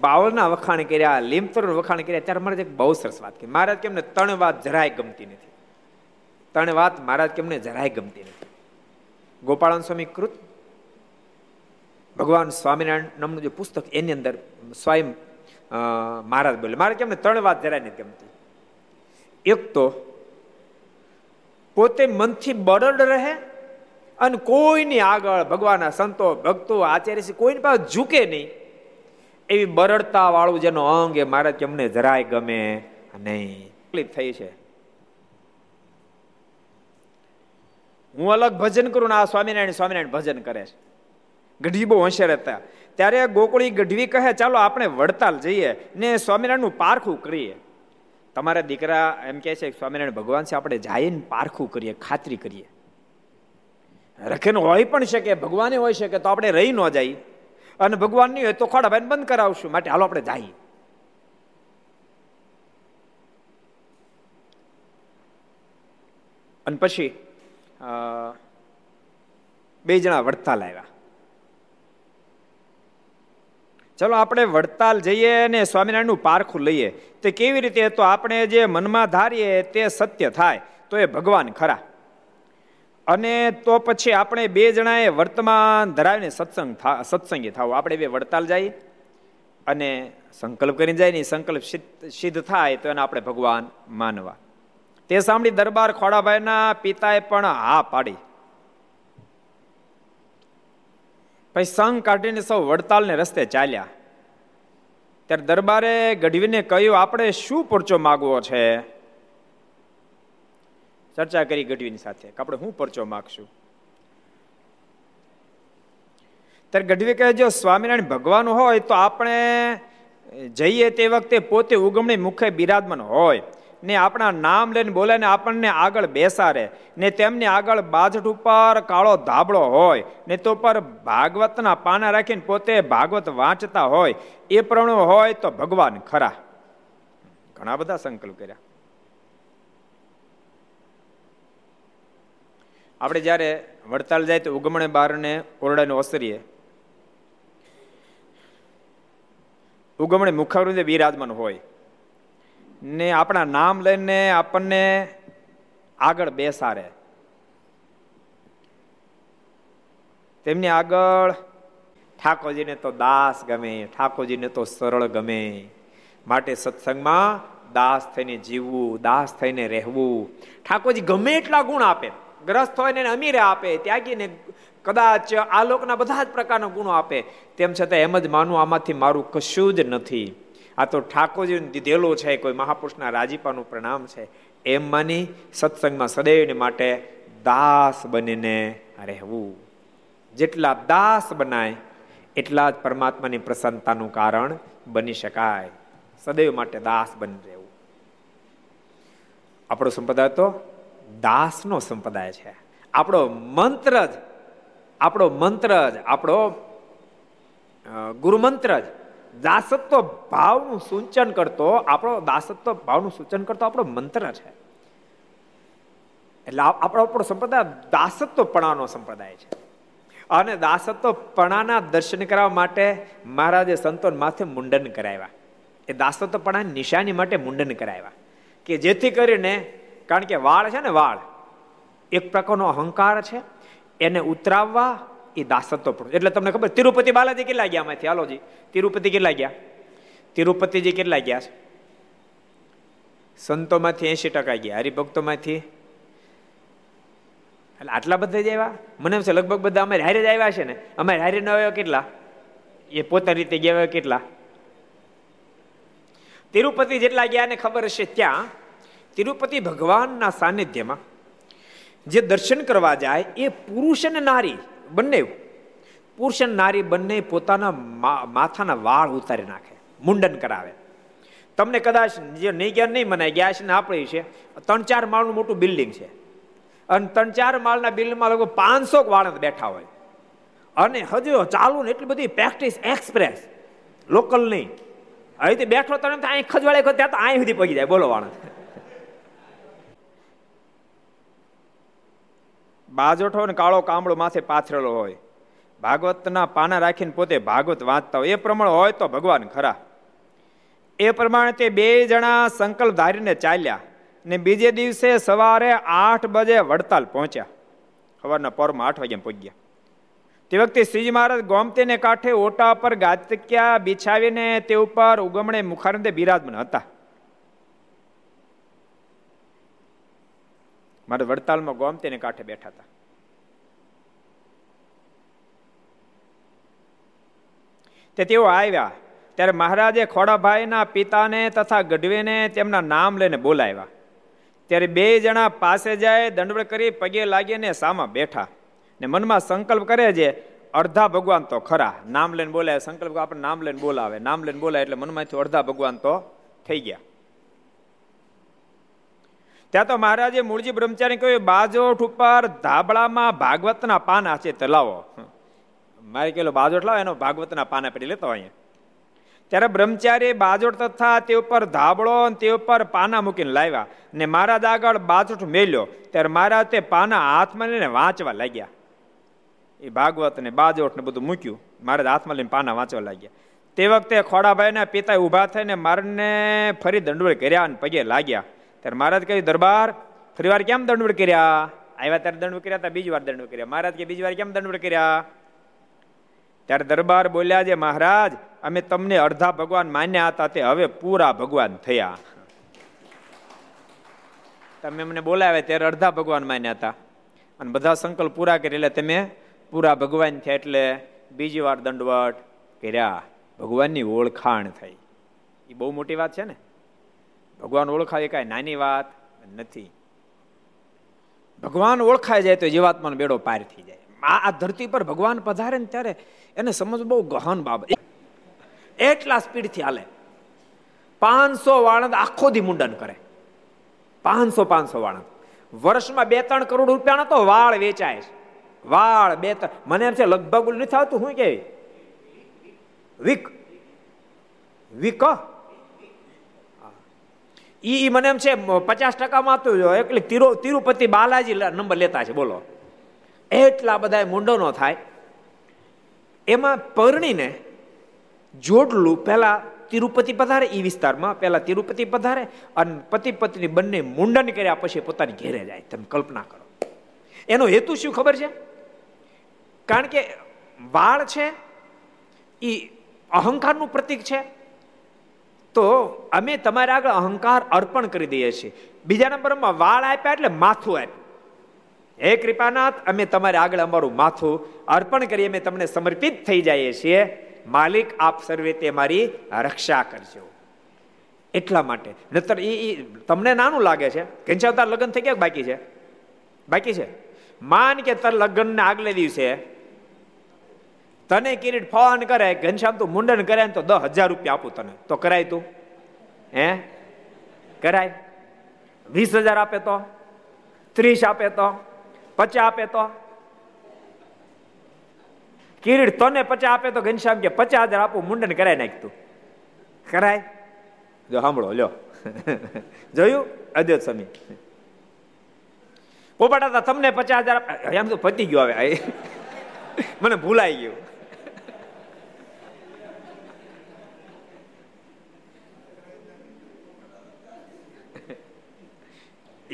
બાવલના વખાણ કર્યા લીમતર વખાણ કર્યા, ત્યારે મહારાજ એક બહુ સરસ વાત કરી મહારાજ કેમને ત્રણ વાત જરાય ગમતી નથી. ત્રણ વાત મહારાજ કેમને જરાય ગમતી નથી. ગોપાળન સ્વામી કૃત ભગવાન સ્વામિનારાયણ નામનું જે પુસ્તક એની અંદર સ્વયં મહારાજ બોલે. મારે કેમ ત્રણ વાત જરાય નથી ગમતી. એક તો પોતે મનથી બરડ રહે અને કોઈની આગળ ભગવાનના સંતો, ભક્તો, આચાર્ય કોઈની પાસે ઝૂકે નહીં. એવી બરડતા વાળું જેનો અંગ એ મારે તમને જરાય ગમે નહીં. તકલીફ થઈ છે. હું અલગ ભજન કરું ને આ સ્વામિનારાયણ સ્વામિનારાયણ ભજન કરે છે. ગઢવી બહુ હોશિયાર હતા ત્યારે ગોકુળી ગઢવી કહે, ચાલો આપણે વડતાલ જઈએ ને સ્વામિનારાયણનું પારખું કરીએ. તમારા દીકરા એમ કે છે, સ્વામિનારાયણ ભગવાન છે, આપણે જઈને પારખું કરીએ, ખાતરી કરીએ. રખેન હોય પણ શકે ભગવાને હોય શકે તો આપણે રહી ન જાય. અને ભગવાન નહીં હોય તો ખોડાભાઈ બંધ કરાવશું. માટે હાલો આપણે જઈએ. અને પછી બે જણા વડતાલ આવ્યા. ચલો આપણે વડતાલ જઈએ અને સ્વામિનારાયણનું પારખું લઈએ. તે કેવી રીતે? તો આપણે જે મનમાં ધારીએ તે સત્ય થાય, તો એ ભગવાન ખરા. અને તો પછી આપણે બે જણાએ વર્તમાન ધરાવીને સત્સંગ સત્સંગી થવું આપણે બે વડતાલ જઈએ અને સંકલ્પ કરીને જાય ને સંકલ્પ સિદ્ધ થાય, તો એને આપણે ભગવાન માનવા. તે સાંભળી દરબાર ખોડાભાઈના પિતાએ પણ હા પાડી. પછી સંઘ કાઢીને સૌ વડતાલને રસ્તે ચાલ્યા. ત્યારે દરબારે ગઢવીને કહ્યું, આપણે શું પરચો માગવો છે? ચર્ચા કરી ગઢવીની સાથે, કે આપણે શું પરચો માગશું? ત્યારે ગઢવી કહે, જો સ્વામિનારાયણ ભગવાન હોય તો આપણે જઈએ તે વખતે પોતે ઉગમણી મુખે બિરાજમાન હોય. ને આપણા નામ લઈને બોલે ને આપણને આગળ બેસાડે. ને તેમની આગળ બાજટ ઉપર કાળો ધાબળો હોય, ને તો પર ભાગવતના પાના રાખીને પોતે ભાગવત વાંચતા હોય. એ પ્રણો હોય તો ભગવાન ખરા. ઘણા બધા સંકલ્પ કર્યા. આપણે જ્યારે વડતાલ જાય તો ઉગમણે બારને ઓરડાને ઓસરીએ. ઉગમણે મુખાવૃંદે બિરાજમાન હોય. ને આપણા નામ લઈને આપણને આગળ બેસાડે. તેમની આગળ ઠાકોરજીને તો દાસ ગમે, ઠાકોરજીને તો સરળ ગમે. માટે સત્સંગમાં દાસ થઈને જીવવું, દાસ થઈને રહેવું. ઠાકોરજી ગમે એટલા ગુણ આપે. ગ્રસ્ત હોય ને અમીરે આપે ત્યાગીને કદાચ આ લોકના બધા જ પ્રકારના ગુણો આપે. તેમ છતાં એમ જ માનું આમાંથી મારું કશું જ નથી. આ તો ઠાકોરજીને દીધેલો છે, કોઈ મહાપુરુષના રાજીપાનું પ્રણામ છે. એમ માની સત્સંગમાં સદૈવને માટે દાસ બનીને રહેવું. જેટલા દાસ બનાય, એટલા જ પરમાત્માની પ્રસન્નતાનું કારણ બની શકાય. સદૈવ માટે દાસ બની રહેવું. આપણો સંપ્રદાય તો દાસનો સંપ્રદાય છે. આપણો મંત્ર જ, આપણો મંત્ર જ, આપણો ગુરુમંત્ર જ દાસત્વ ભાવનું સૂચન કરતો, આપણો દાસત્વ ભાવનું સૂચન કરતો આપણો મંત્ર છે. એટલે આપણો આપણો સંપ્રદાય દાસત્વપણાનો સંપ્રદાય છે. અને દાસત્વપણાના દર્શન કરવા માટે મહારાજે સંતોન માથે મુંડન કરાવ્યા. એ દાસત્વપણાની નિશાની માટે મુંડન કરાવ્યા. કે જેથી કરીને, કારણ કે વાળ છે ને વાળ, એક પ્રકારનો અહંકાર છે, એને ઉતરાવવા એ દાસત્વ એટલે તમને ખબર, તિરુપતિ બાલાજી કેટલા ગયા આમાંથી? હાલોજી તિરુપતિ કેટલા ગયા? તિરુપતિજી કેટલા ગયા સંતોમાંથી એસી ટકા ગયા, હરિભક્તોમાંથી. એટલે આટલા બધા જ આવ્યા? મને એમ છે, લગભગ બધા અમારે હારે જ આવ્યા છે ને? અમારે હારે ન આવ્યા કેટલા? એ પોતાની રીતે ગયા કેટલા? તિરુપતિ જેટલા ગયા ને ખબર હશે ત્યાં, તિરુપતિ ભગવાનના સાનિધ્યમાં જે દર્શન કરવા જાય, એ પુરુષ અને નારી બંને પુરુષ અને નારી બંને પોતાના માથાના વાળ ઉતારી નાખે, મુંડન કરાવે. તમને કદાચ જે નહીં ગયા નહીં મનાય, ગયા છે ને આપણે છે, ત્રણ ચાર માળનું મોટું બિલ્ડિંગ છે. અને ત્રણ ચાર માળના બિલ્ડિંગમાં લોકો પાંચસો વાળ બેઠા હોય. અને હજુ ચાલુ ને એટલી બધી પ્રેક્ટિસ એક્સપ્રેસ, લોકલ નહીં. અહીંથી બેઠો તમે અહીં ખજવાડે ત્યાં તો અહીં સુધી પગી જાય. બોલો વાણસ બાજોઠો ને કાળો કામળો માથે પાથરેલો હોય. ભાગવતના પાના રાખીને પોતે ભાગવત વાંચતા હોય. એ પ્રમાણે હોય તો ભગવાન ખરા. એ પ્રમાણે તે બે જણા સંકલ્પ ધારીને ચાલ્યા ને બીજે દિવસે સવારે આઠ બજે વડતાલ પહોંચ્યા. સવારના પરમાં આઠ વાગ્યા પહોંચ્યા તે વખતે શ્રીજી મહારાજ ગોમતીને કાંઠે ઓટા પર ગાતક્યા, બિછાવીને તે ઉપર ઉગમણે મુખારંદે બિરાજમાન હતા. મારે વડતાલમાં ગોમતીને કાંઠે બેઠા હતા. તે તેઓ આવ્યા. ત્યારે મહારાજે ખોડાભાઈના પિતાને તથા ગઢવીને તેમના નામ લઈને બોલાવ્યા. ત્યારે બે જણા પાસે જાય, દંડવડ કરી પગે લાગીને સામા બેઠા ને મનમાં સંકલ્પ કરે છે અડધા ભગવાન તો ખરા. નામ લઈને બોલાવે સંકલ્પ આપણે નામ લઈને બોલાવે. નામ લઈને બોલાવે એટલે મનમાંથી અડધા ભગવાન તો થઈ ગયા. ત્યાં તો મહારાજે મૂળજી બ્રહ્મચારી કહ્યું બાજોઠ ઉપર ધાબળામાં ભાગવતના પાના છે તલાવો મારે કેલો બાજોટ લાવો, એનો ભાગવતના પાના પડી લેતો અહીંયા. ત્યારે બ્રહ્મચારી બાજોટ તથા તે ઉપર ધાબળો તે ઉપર પાના મૂકીને લાવ્યા ને મહારાજ આગળ બાજોઠ મેલ્યો. ત્યારે મહારાજ તે પાના હાથમાં લઈને વાંચવા લાગ્યા. એ ભાગવત ને બાજોઠ ને બધું મૂક્યું. મહારાજ હાથમાં લઈને પાના વાંચવા લાગ્યા. તે વખતે ખોડાભાઈના પિતા ઊભા થઈને મારને ફરી દંડવળ કર્યા અને પગે લાગ્યા. ત્યારે મહારાજ કહ્યું દરબાર, ફરી વાર કેમ દંડવડ કર્યા? આવ્યા ત્યારે દંડવડ કર્યા હતા, બીજી વાર દંડવડ કર્યા. મહારાજ કે બીજી વાર કેમ દંડવડ કર્યા? ત્યારે દરબાર બોલ્યા છે, મહારાજ, અમે તમને અડધા ભગવાન માન્યા હતા, તે હવે પૂરા ભગવાન થયા. તમે મને બોલાવ્યા ત્યારે અડધા ભગવાન માન્યા હતા. અને બધા સંકલ્પ પૂરા કરી એટલે તમે પૂરા ભગવાન થયા, એટલે બીજી વાર દંડવટ કર્યા. ભગવાનની ઓળખાણ થઈ. એ બહુ મોટી વાત છે ને? ભગવાન ઓળખાય કાંઈ નાની વાત નથી. ભગવાન ઓળખાઈ જાય તો જીવાત્માનો બેડો પાર થઈ જાય. આ ધરતી પર ભગવાન પધારે ને ત્યારે એને સમજ બહુ ગહન બાબત. એટલા સ્પીડથી હાલે. પાંચસો વાણંદ આખો દી મુંડન કરે. પાંચસો પાંચસો વાણંદ. વર્ષમાં બે ત્રણ કરોડ રૂપિયાનો તો વાળ વેચાય વાળ બે ત્રણ મને એમ છે, લગભગ નથી આવતું, હું કે વીક. વીક ઈ મને એમ છે પચાસ ટકામાં તો એટલે તિરુ તિરુપતિ બાલાજી નંબર લેતા છે બોલો. એટલા બધા મુંડનો થાય. એમાં પરણીને જોડલું પહેલા તિરુપતિ પધારે એ વિસ્તારમાં પહેલા તિરુપતિ પધારે અને પતિ પત્ની બંને મુંડન કર્યા પછી પોતાની ઘેરે જાય. તમે કલ્પના કરો. એનો હેતુ શું ખબર છે? કારણ કે વાળ છે એ અહંકારનું પ્રતીક છે તો અમે તમારા આગળ અહંકાર અર્પણ કરી દઈએ છીએ. બીજા નંબરમાં વાળ આપ્યા એટલે માથું આપ્યું. હે કૃપાનાથ, અમે તમારે આગળ અમારું માથું અર્પણ કરી અમે તમને સમર્પિત થઈ જઈએ છીએ. માલિક, આપ સર્વે તે મારી રક્ષા કરજો. એટલા માટે. નતર એ તમને નાનું લાગે છે? ઘનશ્યાવતાર લગ્ન થઈ ગયા બાકી છે? બાકી છે? માન કે તાર લગ્નને આગલે દિવસે તને કિરીટ ફોન કરે, ઘનશ્યામ તું મુંડન કરે તો દસ હજાર રૂપિયા આપું તને. તો કરાય તું. હે? કરાય. વીસ હજાર આપે તો, ત્રીસ આપે તો, પચાસ આપે તો. કિરીટ તને પચાસ આપે તો ઘનશ્યામ કે પચાસ હજાર આપું, મુંડન કરાય નાખતું કરાય? જો સાંભળો, લ્યો. (laughs) જોયું? અદ્વૈત સ્વામી. પોપટા તમને પચાસ હજાર એમ તો પતી ગયો હવે. (laughs) મને ભૂલાઈ ગયું.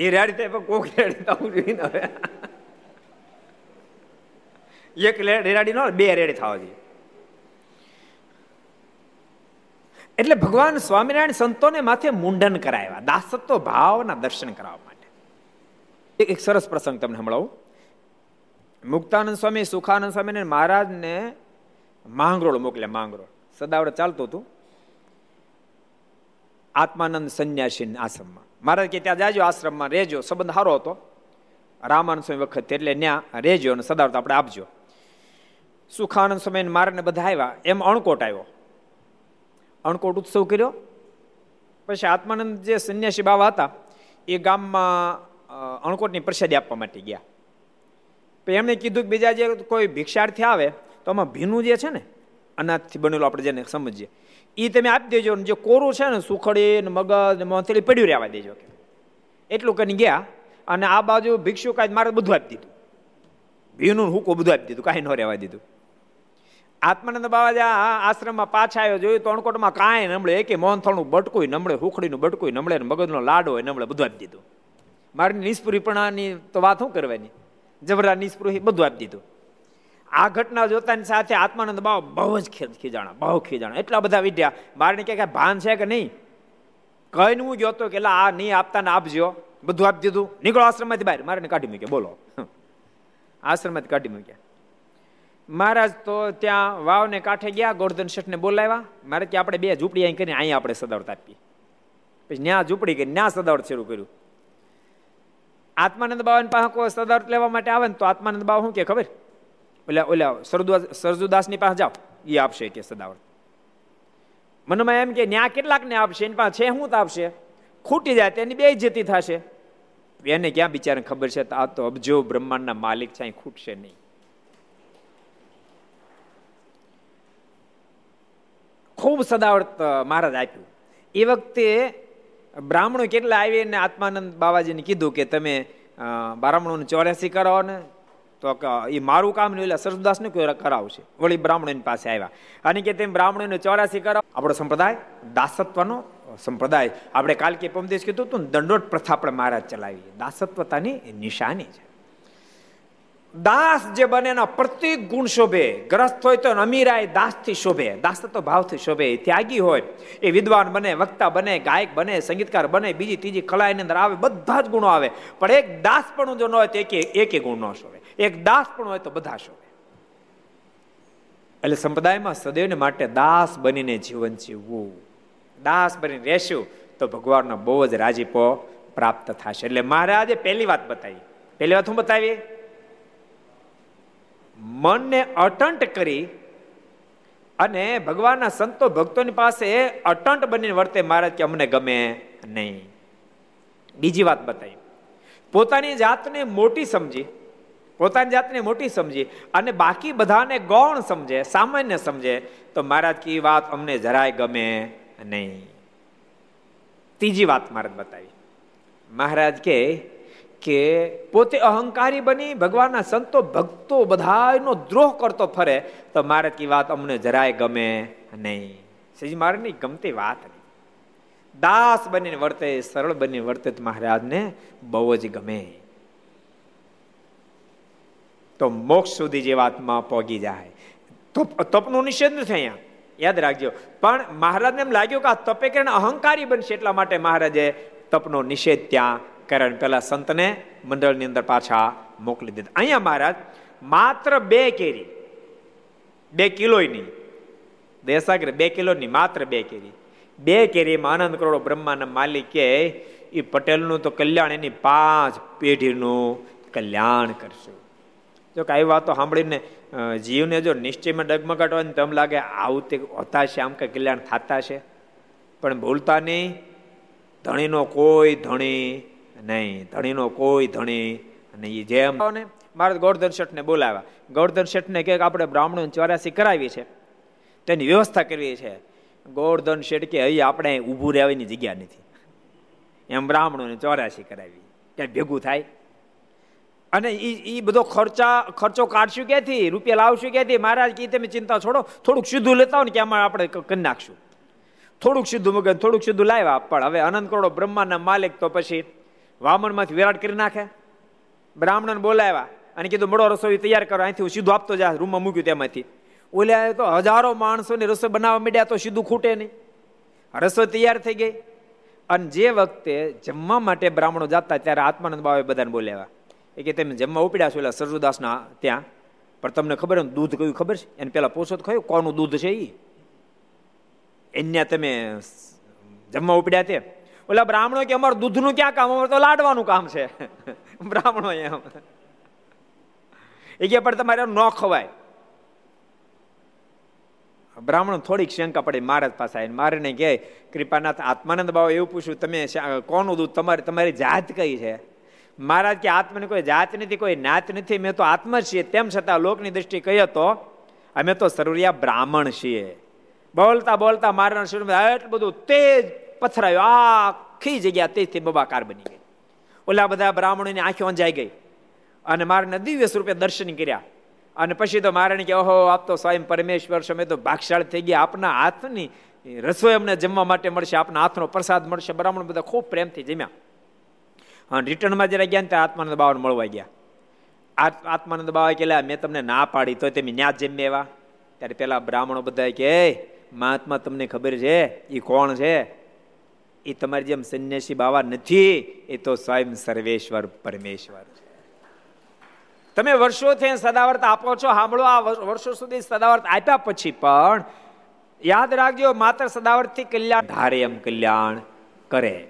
એ રેડી થાય પણ કોક રેડી થવું જોઈએ ને હવે. એક રેડી ન બે રેડી થવા જોઈએ. એટલે ભગવાન સ્વામિનારાયણ સંતોને માથે મુંડન કરાવ્યા, દાસત્વ ભાવના દર્શન કરાવવા માટે. એક સરસ પ્રસંગ તમને સંભળાવું. મુક્તાનંદ સ્વામી, સુખાનંદ સ્વામી મહારાજને માંગરોળ મોકલ્યા, માંગરોળ. સદાવડે ચાલતું હતું. આત્માનંદ સંન્યાસી આશ્રમમાં. મહારાજ કે ત્યાં જાજો આશ્રમમાં રહેજો. સંબંધ સારો હતો. રામાનંદ સ્વામી વખત એટલે ત્યાં રહેજો અને સદાવત આપણે આપજો. સુખાનંદ સ્વામી મારાને બધા આવ્યા. એમ અણકોટ આવ્યો. અણકોટ ઉત્સવ કર્યો. પછી આત્માનંદ જે સંન્યાસી બાવા હતા, એ ગામમાં અણકોટની પ્રસાદી આપવા માટે ગયા. પછી એમણે કીધું કે બીજા જે કોઈ ભિક્ષાર્થી આવે, તો આમાં ભીનું જે છે ને, અનાજથી બનેલું આપણે જેને સમજીએ. એ તમે આપી દેજો જે કોરું છે ને સુખડી ને મગજ ને મોથેલી પડ્યું રહેવા દેજો. એટલું કરીને ગયા અને આ બાજુ ભિક્ષુ કાંઈ મારે બધું આપી દીધું. ભીનું હુકો બધું આપી દીધું, કાંઈ ન રહેવા દીધું. આત્માનંદ બાબા આશ્રમમાં પાછા આવ્યો, જોયું તો અણકોટમાં કાંઈ નમળે, એક મોહનથળનું બટકું નમળે, હુખડીનું બટકું નમળે મગજનો લાડો હોય નમળે, બધું આપી દીધું. મારી નિષ્પૃહીપણાની તો વાત શું કરવાની? જબરા નિષ્પૃહી બધું આપી દીધું. આ ઘટના જોતાની સાથે આત્માનંદ બાવ બહુ જ ખીજાણા, બહુ ખીજાણા. એટલા બધા વિદ્યા. મારે કે ભાન છે કે નહીં? કહીને હું જોતો કે આ નહીં આપતા ને આપજો. બધું આપી દીધું. નીકળો આશ્રમમાંથી બહાર. મારે કાઢી મૂક્યા. બોલો. આશ્રમમાંથી કાઢી મૂક્યા. મહારાજ તો ત્યાં વાવને કાંઠે ગયા. ગોર્ધન શેઠને બોલાવ્યા. મારે કે આપણે બે ઝૂંપડી અહીં કરીને અહીંયા આપણે સદાવત આપીએ પછી ન્યા ઝૂંપડી કરી ન્યા સદાવત શરૂ કર્યું. આત્માનંદ બાવાની પાસે કોઈ સદાવત લેવા માટે આવે ને તો આત્માનંદ બાબા શું કે ખબર? ઓલા ઓલા સરજુદાસની પાસે જાઓ. એ આપશે કે સદાવર્ત મનમાં એમ કે, ન્યા કેટલાકને આપશે? એની પાસે છે શું આપશે. ખૂટી જાય, તેની બે જતી થશે. એને ક્યાં બિચારાને ખબર છે, આ તો અબજો બ્રહ્માંડના માલિક છે, અહીં ખૂટશે નહીં. ખૂબ સદાવર્ત મહારાજ આપ્યું. એ વખતે બ્રાહ્મણો કેટલા આવીને આત્માનંદ બાબાજીને કીધું કે તમે બ્રાહ્મણોને ચોર્યાસી કરાવો ને. તો એ મારું કામ નહીં એટલે સરસદાસને કોઈ કરાવશે. વળી બ્રાહ્મણોની પાસે આવ્યા. અને કે તેમ બ્રાહ્મણોને ચોરાસી કરાવ. આપણો સંપ્રદાય, દાસત્વનો સંપ્રદાય. આપણે કાલ કે પમદેશ કીધું હતું દંડોટ પ્રથા આપણે મહારાજ ચલાવીએ. દાસત્વતાની નિશાની છે. દાસ જે બને એના પ્રત્યેક ગુણ શોભે. ગ્રસ્ત હોય તો અમીરાય દાસથી શોભે. દાસ તો ભાવથી શોભે. ત્યાગી હોય, એ વિદ્વાન બને, વક્તા બને, ગાયક બને, સંગીતકાર બને, બીજી ત્રીજી કલા એની અંદર આવે, બધા જ ગુણો આવે. પણ એક દાસ પણ જો ન હોય તો એક એક ગુણ ન શોભે. એક દાસ પણ હોય તો બધા શોભે. એટલે સંપ્રદાયમાં સદૈવને માટે દાસ બનીને જીવન જીવવું. દાસ બનીને રહેશું તો ભગવાનનો બહુ જ રાજીપો પ્રાપ્ત થશે. એટલે મહારાજે પહેલી વાત બતાવી. પહેલી વાત હું બતાવી મનને અટંટ કરી અને ભગવાનના સંતો ભક્તોની પાસે અટંટ બનીને વર્તે, મહારાજ કે અમને ગમે નહીં. બીજી વાત બતાવી. પોતાની જાતને મોટી સમજી, પોતાની જાતને મોટી સમજી અને બાકી બધાને ગૌણ સમજે, સામાન્ય સમજે, તો મહારાજ કી વાત અમને જરાય ગમે નહીં. ત્રીજી વાત મહારાજ બતાવી. મહારાજ કે કે પોતે અહંકારી બની, ભગવાનના સંતો ભક્તો બધાનો દ્રોહ કરતો ફરે, તો મારે કી વાત અમને જરાય ગમે નહીં. શ્રીજી મહારાજની ગમતી વાત નહીં દાસ બનીને વર્તે, સરળ બનીને વર્તે મહારાજને બહુ જ ગમે. તો મોક્ષ સુધી જે વાતમાં પોગી જાય. તપનો નિષેધ નથી અહીંયા. યાદ રાખજો. પણ મહારાજને એમ લાગ્યું કે આ તપે કરીને અહંકારી બનશે એટલા માટે મહારાજે તપનો નિષેધ ત્યાં કારણ પેલા સંતને મંડળની અંદર પાછા મોકલી દીધા. અહીંયા મહારાજ, માત્ર બે કેરી, બે કિલોની દેસાગર બે કિલોની માત્ર બે કેરી. બે કેરીમાં આનંદ કરોડો બ્રહ્માના માલિકે એ પટેલનું તો કલ્યાણ, એની પાંચ પેઢીનું કલ્યાણ કરશું. જો કે આવી વાતો સાંભળીને જીવને જો નિશ્ચયમાં ડગમગાટ હોય ને તેમ લાગે, આવું તે હોતા છે આમ કે કલ્યાણ થતા છે પણ ભૂલતા નહીં, ધણીનો કોઈ ધણી નહીં, ધણીનો કોઈ ધણી નહીં જેમ મારે ગોરધન શેઠને બોલાવ્યા. ગોરધન શેઠને કે આપણે બ્રાહ્મણો ચોરાસી કરાવી છે. તેની વ્યવસ્થા કરવી છે. ગોરધન શેઠ કે અહીં આપણે ઊભું રહેવાની જગ્યા નથી. એમ બ્રાહ્મણોને ચોરાસી કરાવી. ક્યાંય ભેગું થાય. અને એ એ બધો ખર્ચા, ખર્ચો કાઢશું ક્યાંથી? રૂપિયા લાવશું ક્યાંથી? મહારાજ કે, તમે ચિંતા છોડો. થોડુંક સીધું લેતા ને કે આમાં આપણે કરી નાખશું. થોડુંક સીધું મગન, થોડુંક સીધું લાવ્યા. પણ હવે અનંત કરોડો બ્રહ્માના માલિક તો પછી વામણમાંથી વિરાટ કરી નાખે. બ્રાહ્મણને બોલાવ્યા અને કીધું, મળો રસોઈ તૈયાર કરો. અહીંથી હું સીધું આપતો જા રૂમમાં મૂક્યું તેમાંથી. ઓલ્યા તો હજારો માણસોની રસોઈ બનાવવા માંડ્યા તો સીધું ખૂટે નહીં. રસોઈ તૈયાર થઈ ગઈ. અને જે વખતે જમવા માટે બ્રાહ્મણો જતા ત્યારે આત્માનંદ બાવે બધાને બોલાવ્યા. એ કે, તમે જમવા ઉપડ્યા છો એટલે સરજુદાસના ત્યાં. પણ તમને ખબર ને, દૂધ કયું ખબર છે? એને પેલા પૂછો તો કયું કોનું દૂધ છે એ એને તમે જમવા ઉપડ્યા તે? ઓલા બ્રાહ્મણો કે અમારું દૂધનું ક્યાં કામ? અમારે તો લાડવાનું કામ છે. બ્રાહ્મણો એમ. એ કે પણ તમારે ન ખવાય. બ્રાહ્મણ થોડીક શંકા પડી મહારાજ પાસે આવીને. મારીને કહે, કૃપાનાથ, આત્માનંદ બાબા એવું પૂછ્યું, તમે કોનું દૂધ? તમારે, તમારી જાત કઈ છે? મહારાજ કે, આત્માની કોઈ જાત નથી, કોઈ નાત નથી. મેં તો આત્મા છીએ. તેમ છતાં લોકની દ્રષ્ટિ કહીએ તો અમે તો સરુરિયા બ્રાહ્મણ છીએ. બોલતા બોલતા મારા એટલું બધું તેજ પથરાયો. આખી જગ્યા તેથી બબાકાર બની ગઈ. ઓલા બધા બ્રાહ્મણોની આંખી અંજાઈ ગઈ. અને મારાને દિવ્ય સ્વરૂપે દર્શન કર્યા. અને પછી તો મારાને કે, ઓહો, આપ તો સ્વયં પરમેશ્વર સમય તો ભાગશાળ થઈ ગયા. આપના હાથની રસોઈ અમને જમવા માટે મળશે. આપના હાથનો પ્રસાદ મળશે. બ્રાહ્મણ બધા ખૂબ પ્રેમથી જમ્યા. અને રિટર્નમાં જરા ગયા ત્યાં આત્માનંદ બાબાને મળવા ગયા. આત્માનંદ બાવા કે મેં તમને ના પાડી તો તમે ન્યા જમ્યા એવા ત્યારે પેલા બ્રાહ્મણો બધા કે મહાત્મા, તમને ખબર છે? એ કોણ છે? એ તમારી જેમ સંન્યાસી બાવા નથી, એ તો સ્વયં સર્વેશ્વર પરમેશ્વર છે. તમે વર્ષોથી સદાવર્ત આપો છો, સાંભળો, આ વર્ષો સુધી સદાવર્ત આપ્યા પછી પણ યાદ રાખજો, માત્ર સદાવર્તથી કલ્યાણ ધારે એમ કલ્યાણ કરે.